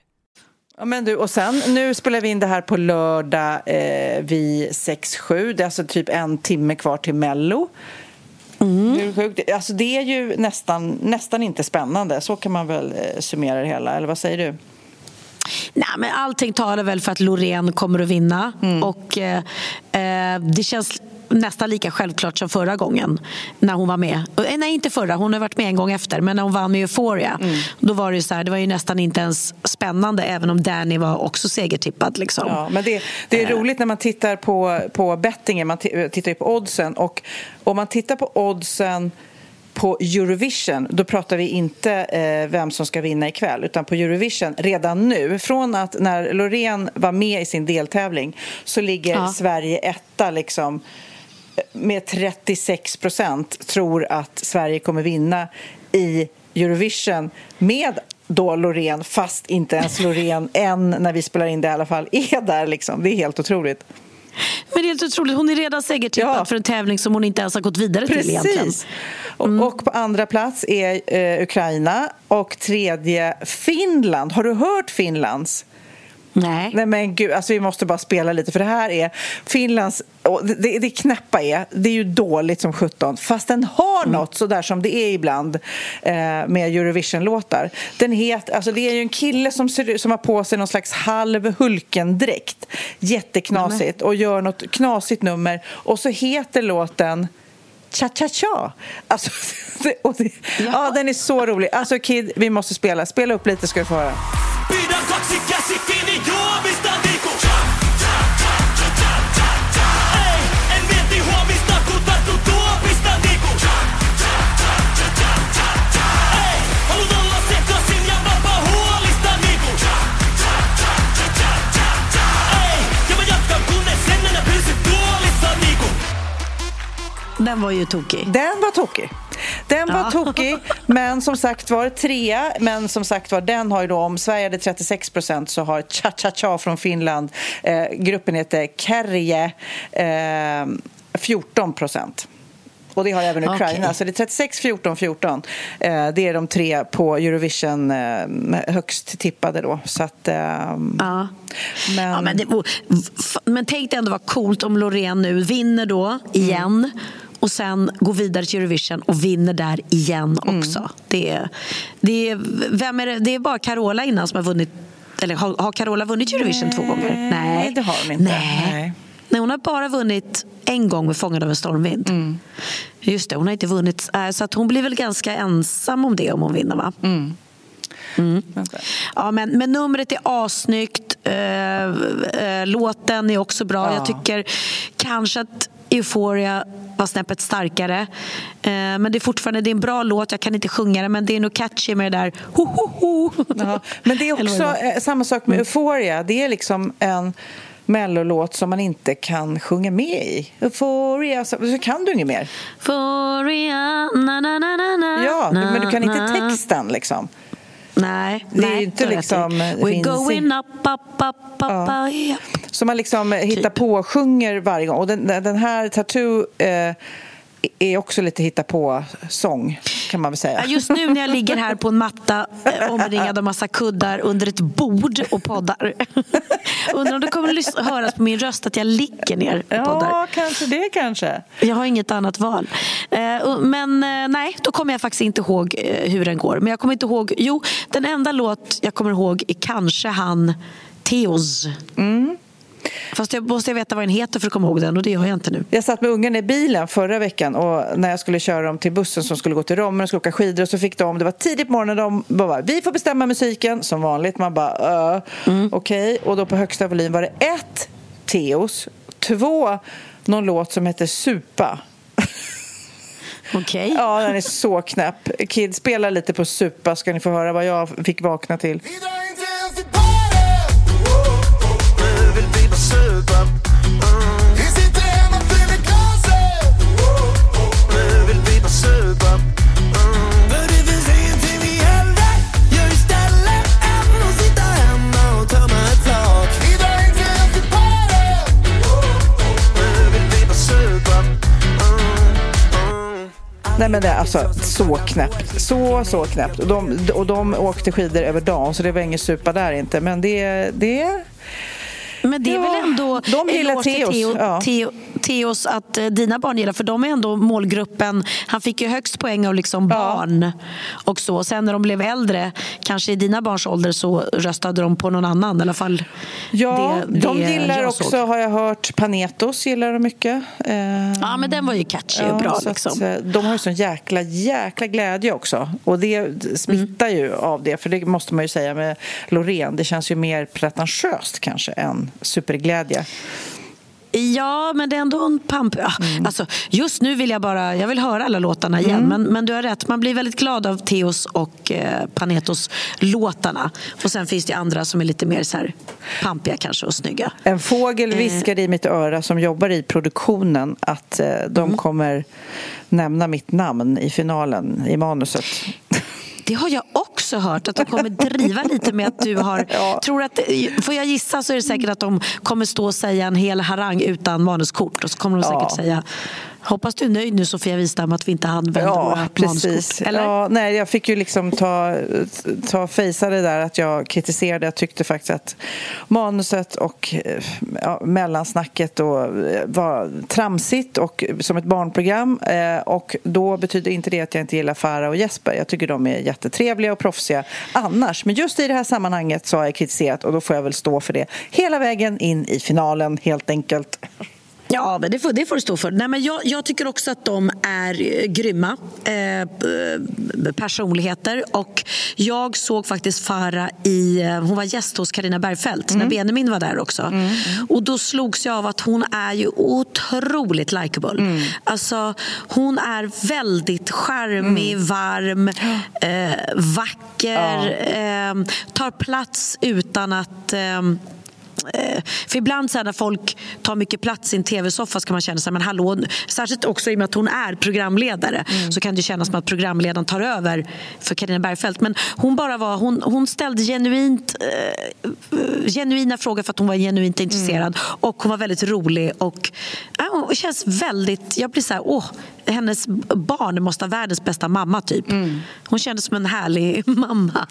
Ja, men du, och sen, nu spelar vi in det här på lördag eh, vid 6-7. Det är alltså typ en timme kvar till Mello. Mm. Det, alltså det är ju nästan, nästan inte spännande. Så kan man väl eh, summera det hela. Eller vad säger du?
Nej, men allting talar väl för att Loreen kommer att vinna. Mm. Och eh, eh Det känns nästan lika självklart som förra gången när hon var med. Eh, nej, inte förra, hon har varit med en gång efter. Men när hon vann med Euphoria, mm. då var det så här, det var ju nästan inte ens spännande även om Danny var också segertippad. Liksom.
Ja, men det, det är roligt när man tittar på, på bettingen, man tittar ju på oddsen och om man tittar på oddsen på Eurovision, då pratar vi inte eh, vem som ska vinna ikväll, utan på Eurovision redan nu. Från att när Loreen var med i sin deltävling så ligger ja. Sverige etta liksom med 36 procent tror att Sverige kommer vinna i Eurovision med då Loreen, fast inte ens Loreen än när vi spelar in det i alla fall, är där liksom. Det är helt otroligt.
Men det är helt otroligt. Hon är redan segertippad ja. för en tävling som hon inte ens har gått vidare
Precis.
till egentligen.
Mm. Och, på andra plats är eh, Ukraina och tredje Finland. Har du hört Finlands?
Nej.
Nej men gud, alltså vi måste bara spela lite för det här är Finlands, det, det knäppa är, det är ju dåligt som 17 fast den har mm. något sådär som det är ibland eh, med Eurovision-låtar. Den heter, alltså det är ju en kille som, ser, som har på sig någon slags halv Hulken-dräkt, jätteknasigt och gör något knasigt nummer och så heter låten Cha-cha-cha! Alltså, det, det, ja. ja. den är så rolig. Alltså Kid, vi måste spela. Spela upp lite ska du få höra.
Den var ju tokig.
Den var tokig. Den var
Ja.
tokig, men som sagt var trea. Men som sagt var, den har ju då, om Sverige hade 36 procent så har Cha Cha Cha från Finland, eh, gruppen heter Kärje, eh, 14 procent. Och det har även. Ukraina. Så det är 36, 14, 14. Eh, det är de tre på Eurovision eh, högst tippade då. Så att, eh,
Ja.
men,
Ja, men, det, men tänk dig ändå vad coolt om Loreen nu vinner då igen och sen går vidare till Eurovision och vinner där igen också. Det, är, det, är, vem är det? det är bara Carola innan som har vunnit eller har, har Carola vunnit Eurovision två gånger?
Nej, det har hon inte.
Nej.
Nej.
Nej, hon har bara vunnit en gång med Fångad av en stormvind.
Mm.
Just det, hon har inte vunnit. äh, Så att hon blir väl ganska ensam om det om hon vinner va?
Mm.
Ja, men, men numret är assnyggt. Eh, eh, låten är också bra.
Ja.
Jag tycker kanske att Euphoria var snäppet starkare. Eh, men det är fortfarande det är en bra låt. Jag kan inte sjunga den, men det är nog catchy med det där ho, ho, ho.
Ja, men det är också eh, samma sak med Euphoria. Det är liksom en mellolåt som man inte kan sjunga med i. Euphoria, så, så kan du inget mer.
Euphoria, na, na, na, na,
Ja, men du kan inte texten liksom.
Nej,
Det är
nej,
inte liksom,
We're going up, up, up, up,
Ja.
yeah.
Så man liksom hittar
Typ.
på sjunger varje gång. Och den, den här Tattoo eh, är också lite hitta på sång kan man väl säga.
Just nu när jag ligger här på en matta eh, omringad av massa kuddar under ett bord och poddar. Undrar om det kommer att höras på min röst att jag ligger ner och poddar.
Ja, kanske det kanske.
Jag har inget annat val. Eh, Men eh, nej, då kommer jag faktiskt inte ihåg hur den går. Men jag kommer inte ihåg... Jo, den enda låt jag kommer ihåg är kanske han Theos. Fast jag måste veta vad den heter för att komma ihåg den och det gör jag inte nu.
Jag satt med ungarna i bilen förra veckan och när jag skulle köra dem till bussen som skulle gå till Romme och skulle åka skidor och så fick de, det var tidigt på morgonen, de bara vi får bestämma musiken som vanligt. Man bara uh, okej. Och då på högsta volym var det ett Teos, två någon låt som heter Supa.
Okej.
Ja, den är så knäpp. Kid, spela lite på Supa ska ni få höra vad jag fick vakna till. Nej men det är alltså så knäppt. Så, så knäppt. Och de, och de åkte skidor över dagen så det var ingen supa där inte. Men det, det
men det är
Ja,
väl ändå
de gillar Theos,
Theo,
ja.
Theo, Theos att eh, dina barn gillar, för de är ändå målgruppen. Han fick ju högst poäng av liksom barn och så. Sen när de blev äldre, kanske i dina barns ålder, så röstade de på någon annan. I alla fall
Ja,
det,
de
det
gillar
jag
också, har jag hört, Panetos gillar de mycket.
Ja, men den var ju catchy och bra.
så att,
Liksom.
eh, de har ju sån jäkla, jäkla glädje också. Och det smittar ju av det, för det måste man ju säga med Loreen. Det känns ju mer pretentiöst kanske än superglädje.
Ja, men det är ändå en pamp. Ja,
Mm.
alltså, just nu vill jag bara jag vill höra alla låtarna igen. Men, men du har rätt, man blir väldigt glad av Theos och eh, Panetos låtarna. Och sen finns det andra som är lite mer så här pampiga kanske och snygga.
En fågel viskade i mitt öra som jobbar i produktionen att eh, de
Mm.
kommer nämna mitt namn i finalen i manuset.
Det har jag också hört, att de kommer driva lite med att du har... Tror att, får jag gissa så är det säkert att de kommer stå och säga en hel harang utan manuskort. Och så kommer de säkert
Ja.
säga Hoppas du är nöjd nu Sofia Wistam att vi inte använder
Ja,
våra
precis.
Eller?
Ja, nej, jag fick ju liksom ta, ta fejsa det där att jag kritiserade. Jag tyckte faktiskt att manuset och eh, ja, mellansnacket då eh, var tramsigt och som ett barnprogram. Eh, och då betyder inte det att jag inte gillar Farah och Jesper. Jag tycker de är jättetrevliga och proffsiga annars. Men just i det här sammanhanget så har jag kritiserat och då får jag väl stå för det hela vägen in i finalen helt enkelt.
Ja, men det får, det får du stå för. Nej, men jag, jag tycker också att de är eh, grymma eh, p- personligheter. Och jag såg faktiskt Farah i... eh, Hon var gäst hos Karina Bergfeldt när Benjamin var där också. Och då slogs jag av att hon är ju otroligt likeable. Alltså, hon är väldigt charmig, varm, eh, vacker, eh, tar plats utan att... Eh, för ibland så här, när folk tar mycket plats i en tv-soffa så kan man känna sig, men hallå, särskilt också i och med att hon är programledare så kan det kännas som att programledaren tar över för Carina Bergfeldt. Men hon bara var, hon, hon ställde genuint, eh, genuina frågor för att hon var genuint intresserad. Och hon var väldigt rolig och ja, hon känns väldigt, jag blir så här, åh, hennes barn måste ha världens bästa mamma typ. Hon kändes som en härlig mamma.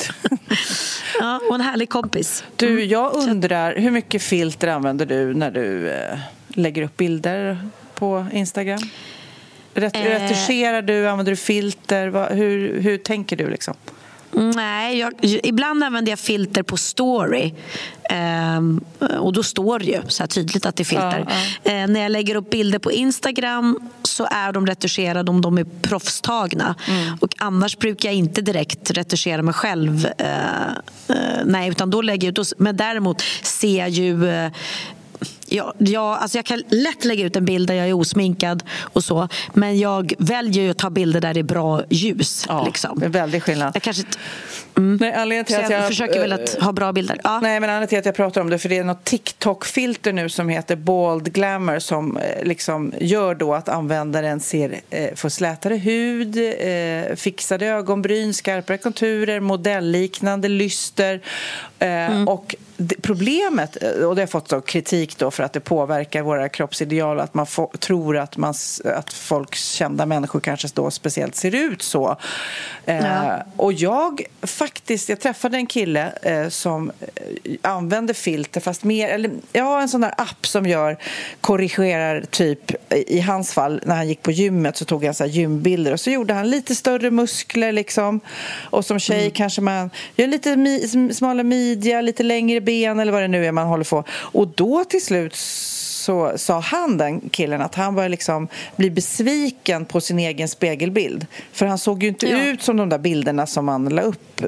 ja, och en härlig kompis.
Du, jag undrar, hur mycket filter använder du när du eh, lägger upp bilder på Instagram? Ret-
Eh.
Retuscherar du? Använder du filter? Hur, hur tänker du? liksom?
Nej, jag, ibland använder jag filter på story. Ehm, och då står det ju så här tydligt att det är filter. Eh, när jag lägger upp bilder på Instagram så är de retuscherade om de är proffstagna. Och annars brukar jag inte direkt retuschera mig själv. Eh, eh, nej, utan då lägger jag ut... Men däremot ser jag ju... Eh, Ja, ja, alltså jag kan lätt lägga ut en bild där jag är osminkad och så. Men jag väljer att ta bilder där det är bra ljus.
Ja,
liksom.
det är väldigt skillnad.
Jag kanske inte...
Nej, anledningen till
Så
att
jag,
jag
försöker väl att ha bra bilder. Ja.
Nej, men anledningen till att jag pratar om det för det är något TikTok-filter nu som heter Bald Glamour som eh, liksom gör då att användaren ser, eh, får slätare hud, eh, fixade ögonbryn, skarpare konturer, modellliknande lyster. Eh, Och det, problemet, eh, och det har fått då kritik då för att det påverkar våra kroppsideal att man få, tror att, man, att folk, kända människor kanske då speciellt ser ut så. Eh,
Ja.
och jag faktiskt, jag träffade en kille eh, som eh, använder filter fast mer, eller jag har en sån där app som gör, korrigerar typ, i hans fall när han gick på gymmet så tog han så gymbilder och så gjorde han lite större muskler liksom. Och som tjej kanske man gör lite mi, sm- smalare midja, lite längre ben eller vad det nu är man håller på. Och då till slut så sa han, den killen, att han började liksom bli besviken på sin egen spegelbild. För han såg ju inte
Ja.
ut som de där bilderna som man la upp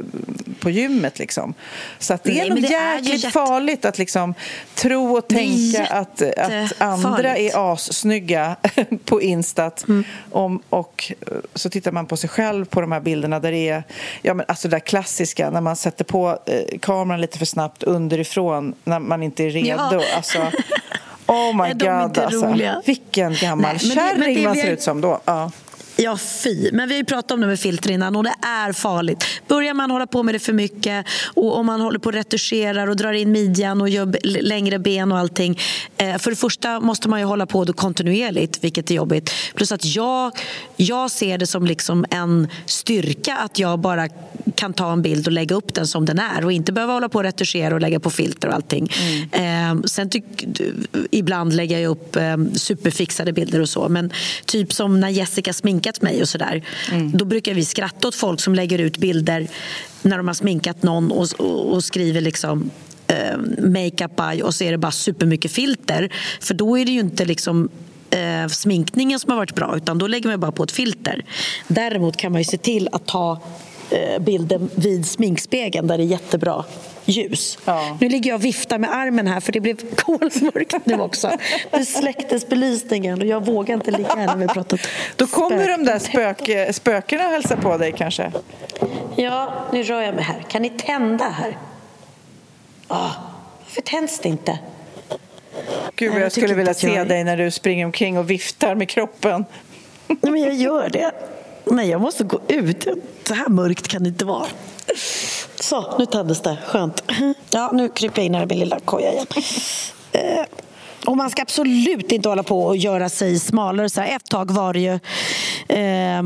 på gymmet. Liksom. Så att det är nog
det är
jäkligt
jätte-
farligt att liksom tro och
är
tänka att, att andra är assnygga på Instat.
Mm.
Om, och eh, så tittar man på sig själv på de här bilderna där det är ja, men alltså det där klassiska när man sätter på eh, kameran lite för snabbt underifrån när man inte är redo.
Ja.
Alltså, oh my
Nej, är
god, alltså. Vilken gammal
Nej, men det- men
kärring man ser ut som då. Ja.
Ja, fy. Men vi har ju pratat om det med filter innan och det är farligt. Börjar man hålla på med det för mycket och om man håller på och retuscherar och drar in midjan och gör längre ben och allting. Eh, för det första måste man ju hålla på det kontinuerligt, vilket är jobbigt. Plus att jag, jag ser det som liksom en styrka att jag bara kan ta en bild och lägga upp den som den är och inte behöva hålla på och retuschera och lägga på filter och allting. Eh, sen tyck, ibland lägger jag upp eh, superfixade bilder och så men typ som när Jessica sminkat mig och sådär då brukar vi skratta åt folk som lägger ut bilder när de har sminkat någon och, och, och skriver liksom eh, makeup by och så är det bara supermycket filter för då är det ju inte liksom eh, sminkningen som har varit bra utan då lägger man bara på ett filter. Däremot kan man ju se till att ta bilden vid sminkspegeln där det är jättebra ljus.
Ja.
Nu ligger jag och viftar med armen här för det blev kolmörkt nu också. Det släcktes belysningen och jag vågar inte ligga här när vi pratat
Då kommer
spök.
de där spök, spökena och hälsa på dig kanske.
Ja, nu rör jag mig här. Kan ni tända här? Ah, varför tänds det inte?
Gud,
Nej,
jag skulle vilja se
jag-
dig när du springer omkring och viftar med kroppen.
Nej, men jag gör det. Nej, jag måste gå ut. Så här mörkt kan det inte vara. Så, nu tändes det. Skönt. Ja, nu kryper jag in här i min lilla koja igen. Eh, och man ska absolut inte hålla på och göra sig smalare. Så här, ett tag var det ju... Eh,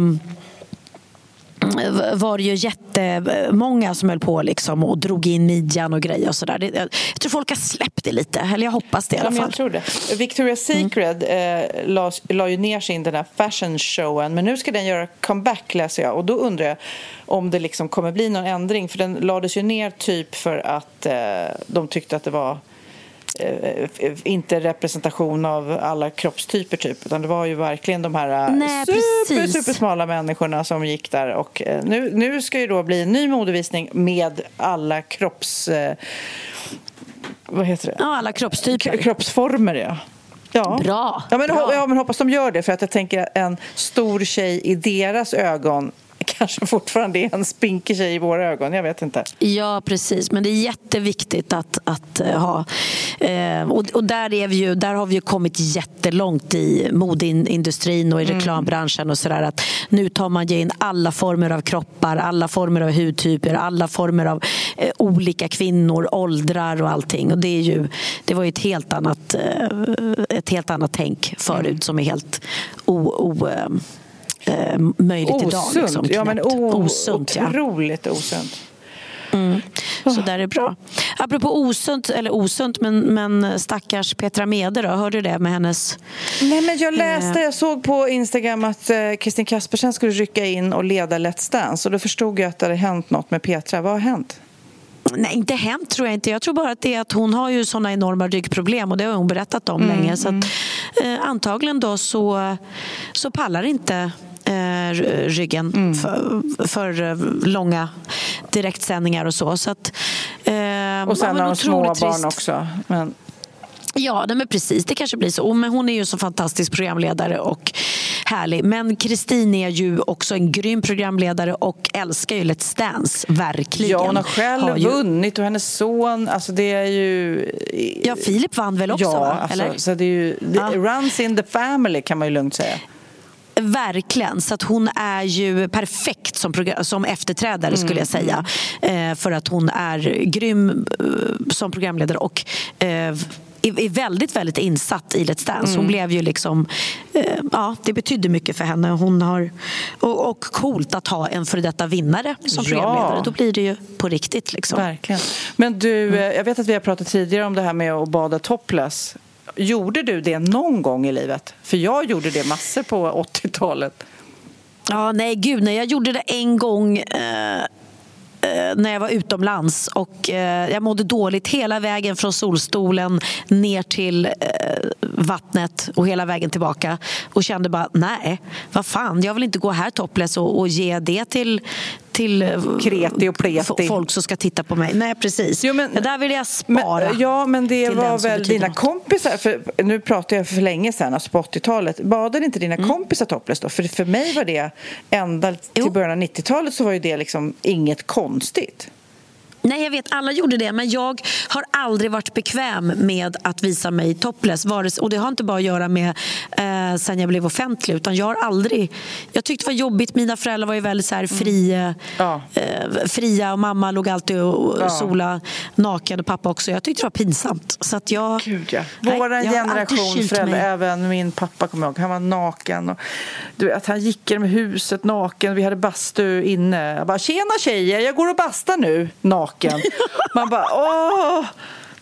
var det ju jättemånga som höll på liksom och drog in midjan och grejer och sådär. Jag tror folk har släppt det lite, eller jag hoppas det i
Ja,
alla fall.
jag tror det. Victoria's Secret eh, la, la ju ner sin den här fashion showen men nu ska den göra comeback läser jag och då undrar jag om det liksom kommer bli någon ändring för den lades ju ner typ för att eh, de tyckte att det var inte representation av alla kroppstyper typ utan det var ju verkligen de här eh,
Nej,
super,
precis.
supersmala människorna som gick där och eh, nu, nu ska ju då bli en ny modevisning med alla kropps... Eh, vad heter det?
Ja, alla kroppstyper.
Kroppsformer, ja. ja.
Bra,
Ja men,
bra.
ja, men hoppas de gör det, för att jag tänker en stor tjej i deras ögon kanske fortfarande är en spinkig tjej i våra ögon. Jag vet inte.
Ja, precis. Men det är jätteviktigt att, att uh, ha... Uh, och och där, är vi ju, där har vi ju kommit jättelångt i modeindustrin och i
Mm.
reklambranschen. och sådär, att Nu tar man in alla former av kroppar, alla former av hudtyper, alla former av eh, olika kvinnor, åldrar och allting. Och det, är ju, det var ju ett helt annat, eh, ett helt annat tänk förut
Mm.
som är helt o, o, eh, möjligt idag.
Osunt.
Liksom,
ja, men o-
Osunt, ja.
otroligt osunt.
Mm. Så där är bra. Apropå osunt, eller osunt, men, men stackars Petra Mede då, hörde du det med hennes...
Nej, men jag läste,
Eh.
jag såg på Instagram att eh, Kristin Kaspersen skulle rycka in och leda Let's Dance och då förstod jag att det hade hänt något med Petra. Vad har hänt?
Nej, inte hänt tror jag inte. Jag tror bara att det är att hon har ju såna enorma ryggproblem och det har hon berättat om
Mm,
länge. Så att, eh, antagligen då så, så pallar inte ryggen
Mm.
för, för eh, långa direktsändningar och så. så att, eh,
Och sen har hon små
otroligt
barn
trist.
också. Men,
Ja, men precis. Det kanske blir så. Men hon är ju så fantastisk programledare och härlig. Men Kristin är ju också en grym programledare och älskar ju Let's Dance, verkligen.
ja, hon har själv
Har ju-
vunnit och hennes son, alltså det är ju...
Ja, Filip vann väl också?
Ja, alltså,
Eller?
så det är ju...
Ja.
runs in the family kan man ju lugnt säga.
Verkligen. Så att hon är ju perfekt som, som efterträdare skulle jag säga. Eh, för att hon är grym eh, som programledare och eh, är väldigt, väldigt insatt i Let's Dance. Hon
Mm.
blev ju liksom... Eh, ja, det betydde mycket för henne. Hon har, och, och coolt att ha en före detta vinnare som
Ja.
programledare. Då blir det ju på riktigt. Liksom.
Verkligen. Men du, eh, jag vet att vi har pratat tidigare om det här med att bada topless. Gjorde du det någon gång i livet? För jag gjorde det massor på 80-talet.
Ja, nej gud, nej, jag gjorde det en gång eh, eh, när jag var utomlands och eh, jag mådde dåligt hela vägen från solstolen ner till eh, vattnet och hela vägen tillbaka och kände bara nej, vad fan, jag vill inte gå här topless och, och ge det till till eh,
Kreti och pleti.
folk som ska titta på mig. Nej, precis.
Jo, men-
det där vill jag
Men,
spara.
ja, men det var väl dina
något.
kompisar, för nu pratar jag för länge sedan, alltså på 80-talet. Badade inte dina
Mm.
kompisar topless då? För för mig var det, ända till
Jo.
början av 90-talet så var ju det liksom inget konstigt.
Nej, jag vet, alla gjorde det, men jag har aldrig varit bekväm med att visa mig topless. Och det har inte bara att göra med eh, sen jag blev offentlig, utan jag har aldrig... Jag tyckte det var jobbigt. Mina föräldrar var ju väldigt så här fri,
Mm. Ja.
eh, fria och mamma låg alltid och
Ja.
sola naken och pappa också. Jag tyckte det var pinsamt. Så att jag,
Gud, ja.
Nej,
Vår
alltid
generation föräldrar, även min pappa kommer jag ihåg, han var naken. Och, du, att han gick genom huset naken, vi hade bastu inne. Jag bara, tjena tjejer, jag går och bastar nu, naken. Man bara, åh,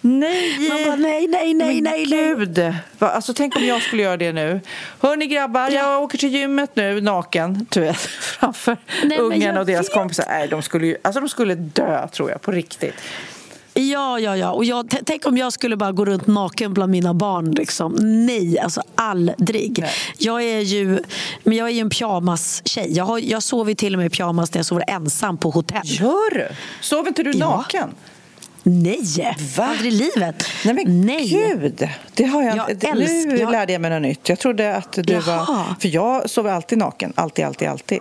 nej.
Man bara, nej, nej, nej,
Men
nej.
Gud. Alltså, tänk om jag skulle göra det nu. Hörni grabbar, jag åker till gymmet nu naken, du vet, framför ungen
jag
och deras
vet.
kompisar. Nej, de skulle, ju, alltså, de skulle dö, tror jag, på riktigt.
Ja, ja, ja. Och jag, tänk om jag skulle bara gå runt naken bland mina barn. Liksom. Nej, alltså aldrig.
Nej.
Jag är ju, men jag är ju en pyjamas-tjej. Jag, har, jag sover till och med i pyjamas när jag sover ensam på hotell.
Gör du? Sover inte du
Ja.
naken?
Nej,
Va?
aldrig i livet.
Nej men
Nej.
gud, det har jag,
Jag älskar-
Nu
jag-
lärde jag mig något nytt. Jag trodde att du
Jaha.
var... För jag sover alltid naken. Alltid, alltid, alltid.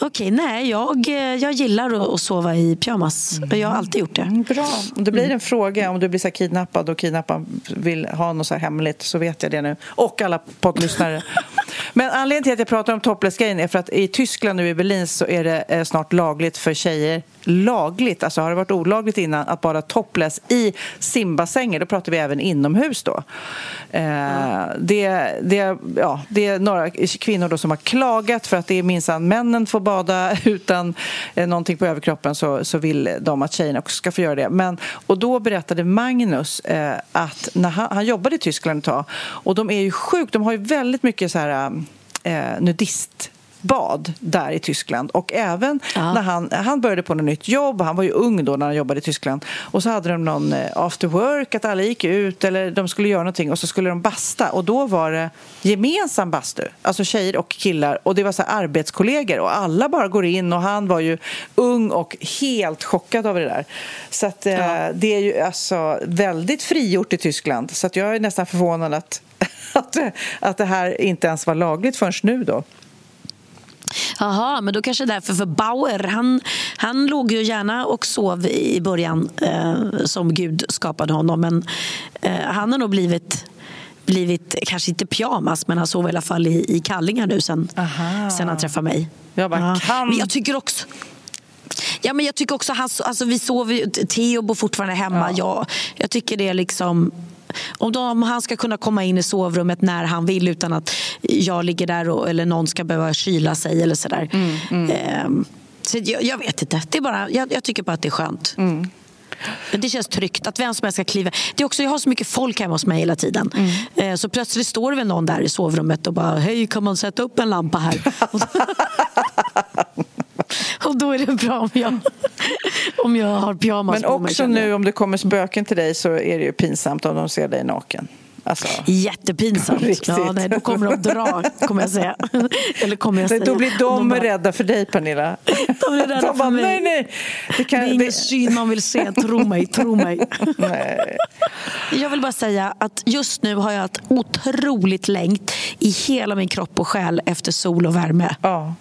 Okej, nej, jag, eh, jag gillar att, sova i pyjamas. Jag har alltid gjort det.
Mm, Bra. Om det blir en fråga, om du blir så här kidnappad och kidnapparen vill ha något så hemligt så vet jag det nu. Och alla poddlyssnare. Men anledningen till att jag pratar om topless-grejen är för att i Tyskland nu i Berlin så är det eh, snart lagligt för tjejer lagligt, alltså har det varit olagligt innan att bara topless i simbassänger, då pratar vi även inomhus då. Eh, det, det, ja, det är några kvinnor då som har klagat för att det är minsann männen får bada utan eh, någonting på överkroppen så, så vill de att tjejerna också ska få göra det. Men, och då berättade Magnus eh, att när han, han jobbade i Tyskland ett tag och de är ju sjukt, de har ju väldigt mycket så här Eh, eh, nudist bad där i Tyskland. Och även
Ja.
när han, han började på något nytt jobb, han var ju ung då när han jobbade i Tyskland, och så hade de någon eh, after work, att alla gick ut eller de skulle göra någonting och så skulle de basta och då var det gemensam bastu, alltså tjejer och killar och det var så arbetskollegor och alla bara går in och han var ju ung och helt chockad av det där. Så att eh, det är ju alltså väldigt frigjort i Tyskland så att jag är nästan förvånad att, att, att det här inte ens var lagligt förrän nu då.
Jaha, men då kanske därför. För Bauer, han, han låg ju gärna och sov i början eh, som Gud skapade honom. Men eh, han har nog blivit blivit, kanske inte pyjamas, men han sov i alla fall i, i kallingar nu sen, sen han träffade mig.
Jag bara, kan-
Men jag tycker också Ja, men jag tycker också han, alltså, vi sover ju, Theo bor fortfarande hemma. Ja. Jag tycker det är liksom om, de, om han ska kunna komma in i sovrummet när han vill utan att jag ligger där och, eller någon ska behöva kyla sig eller sådär. Ehm, så jag, jag vet inte. Det är bara, jag, jag tycker bara att det är skönt. Men Det känns tryggt att vem som helst ska kliva. Det är också, jag har så mycket folk hemma hos mig hela tiden. Eh, Så plötsligt står det väl någon där i sovrummet och bara Hej, kan man sätta upp en lampa här? och då är det bra om jag, om jag har pyjamas
Men
på mig.
också
känner jag.
nu om det kommer spöken till dig så är det ju pinsamt om de ser dig naken. Alltså,
Jättepinsamt. Ja, nej, då kommer de dra, kommer jag säga. Eller kommer jag säga.
då blir de,
Om bara-
rädda för dig Pernilla.
De är rädda
De
för
bara,
mig.
nej, nej. Det, kan,
Det är ingen syn man vill se, tro mig, tro mig.
Nej.
Jag vill bara säga att just nu har jag ett otroligt längt i hela min kropp och själ efter sol och värme.
Ja,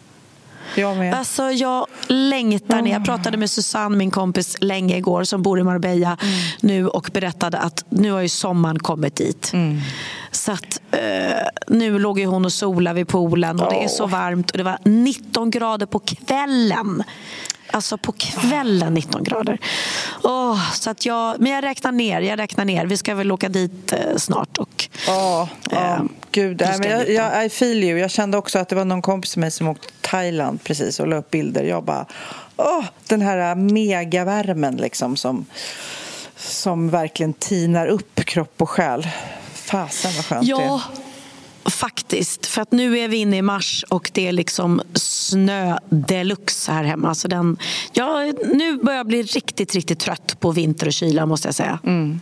jag med.
Alltså jag längtar ner. Jag pratade med Susanne, min kompis, länge igår som bor i Marbella nu och berättade att nu har ju sommaren kommit dit. Så att eh, nu låg ju hon och solade vid poolen och det är så varmt och det var 19 grader på kvällen. Alltså på kvällen 19 grader. Åh, så att jag, men jag räknar ner, jag räknar ner. Vi ska väl åka dit eh, snart. Och,
Ja, ja.
Eh,
gud. Nej, men jag, jag, I feel you. Jag kände också att det var någon kompis till mig som åkte till Thailand precis och la upp bilder. Jag bara, åh, den här megavärmen liksom som, som verkligen tinar upp kropp och själ. Fasen vad skönt det
Ja,
är
faktiskt. För att nu är vi inne i mars och det är liksom snö deluxe här hemma. Så den, ja, nu börjar jag bli riktigt, riktigt trött på vinter och kyla måste jag säga.
Mm.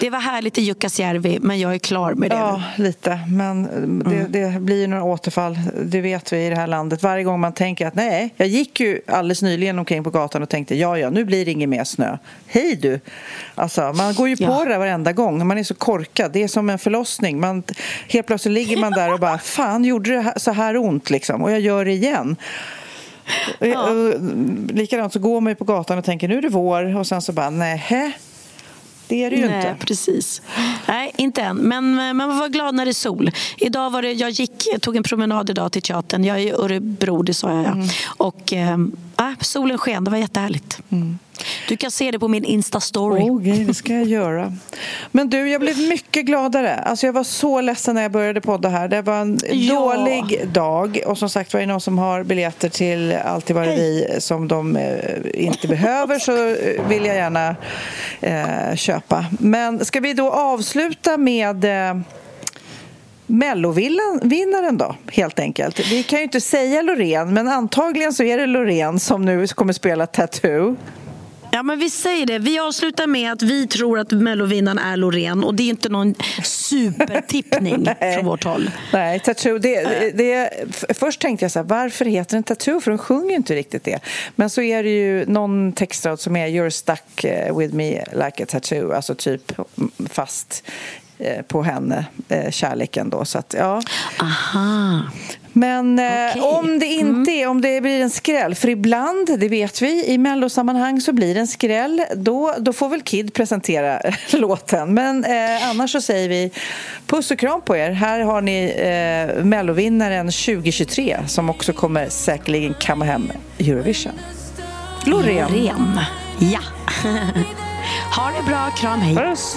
Det var härligt i Jukkasjärvi men jag är klar med det
Ja,
nu.
lite. Men det, det blir ju några återfall, det vet vi i det här landet. Varje gång man tänker att nej, jag gick ju alldeles nyligen omkring på gatan och tänkte ja, ja, nu blir det inget mer snö. Hej du! Alltså, man går ju på
Ja.
det där varenda gång. Man är så korkad. Det är som en förlossning. Man, helt plötsligt ligger man där och bara fan, gjorde det så här ont liksom? Och jag gör det igen. Och jag- och Likadant så går man ju på gatan och tänker nu är det vår och sen så bara nej, det är det ju
Nej,
inte.
precis. Nej, inte än. Men men man var glad när det är sol. Idag var det, jag gick, jag tog en promenad idag till teatern. Jag är i Örebro, det sa jag. Ja.
Mm.
Och äh, solen sken, det var jättehärligt. Du kan se det på min Insta-story.
Åh, gud, det ska jag göra. Men du, jag blev mycket gladare. Alltså, jag var så ledsen när jag började podda här. Det var en
Ja.
dålig dag. Och som sagt, var det någon som har biljetter till Alltid var vi som de eh, inte behöver så eh, vill jag gärna eh, köpa. Men ska vi då avsluta med eh, Mellovinnaren då, helt enkelt. Vi kan ju inte säga Loreen, men antagligen så är det Loreen som nu kommer spela Tattoo.
Ja, men vi säger det. Vi avslutar med att vi tror att Mellovinnaren är Loreen och det är inte någon supertippning från vårt håll.
Nej, Tattoo. Det, det, först tänkte jag så här, varför heter den Tattoo? För de sjunger ju inte riktigt det. Men så är det ju någon textrad som är You're stuck eh, with me like a tattoo. Alltså typ mm, fast eh, på henne, eh, kärleken då. Så att, ja.
Aha.
Men eh,
Okej.
om det inte är, om det blir en skräll, för ibland, det vet vi, i mellosammanhang så blir det en skräll, då, då får väl Kid presentera låten. Men eh, annars så säger vi puss och kram på er. Här har ni eh, mellovinnaren 2023 som också kommer säkerligen kamma hem Eurovision. Loreen.
Loreen. Ja. ha det bra. Kram. Hej.
Puss.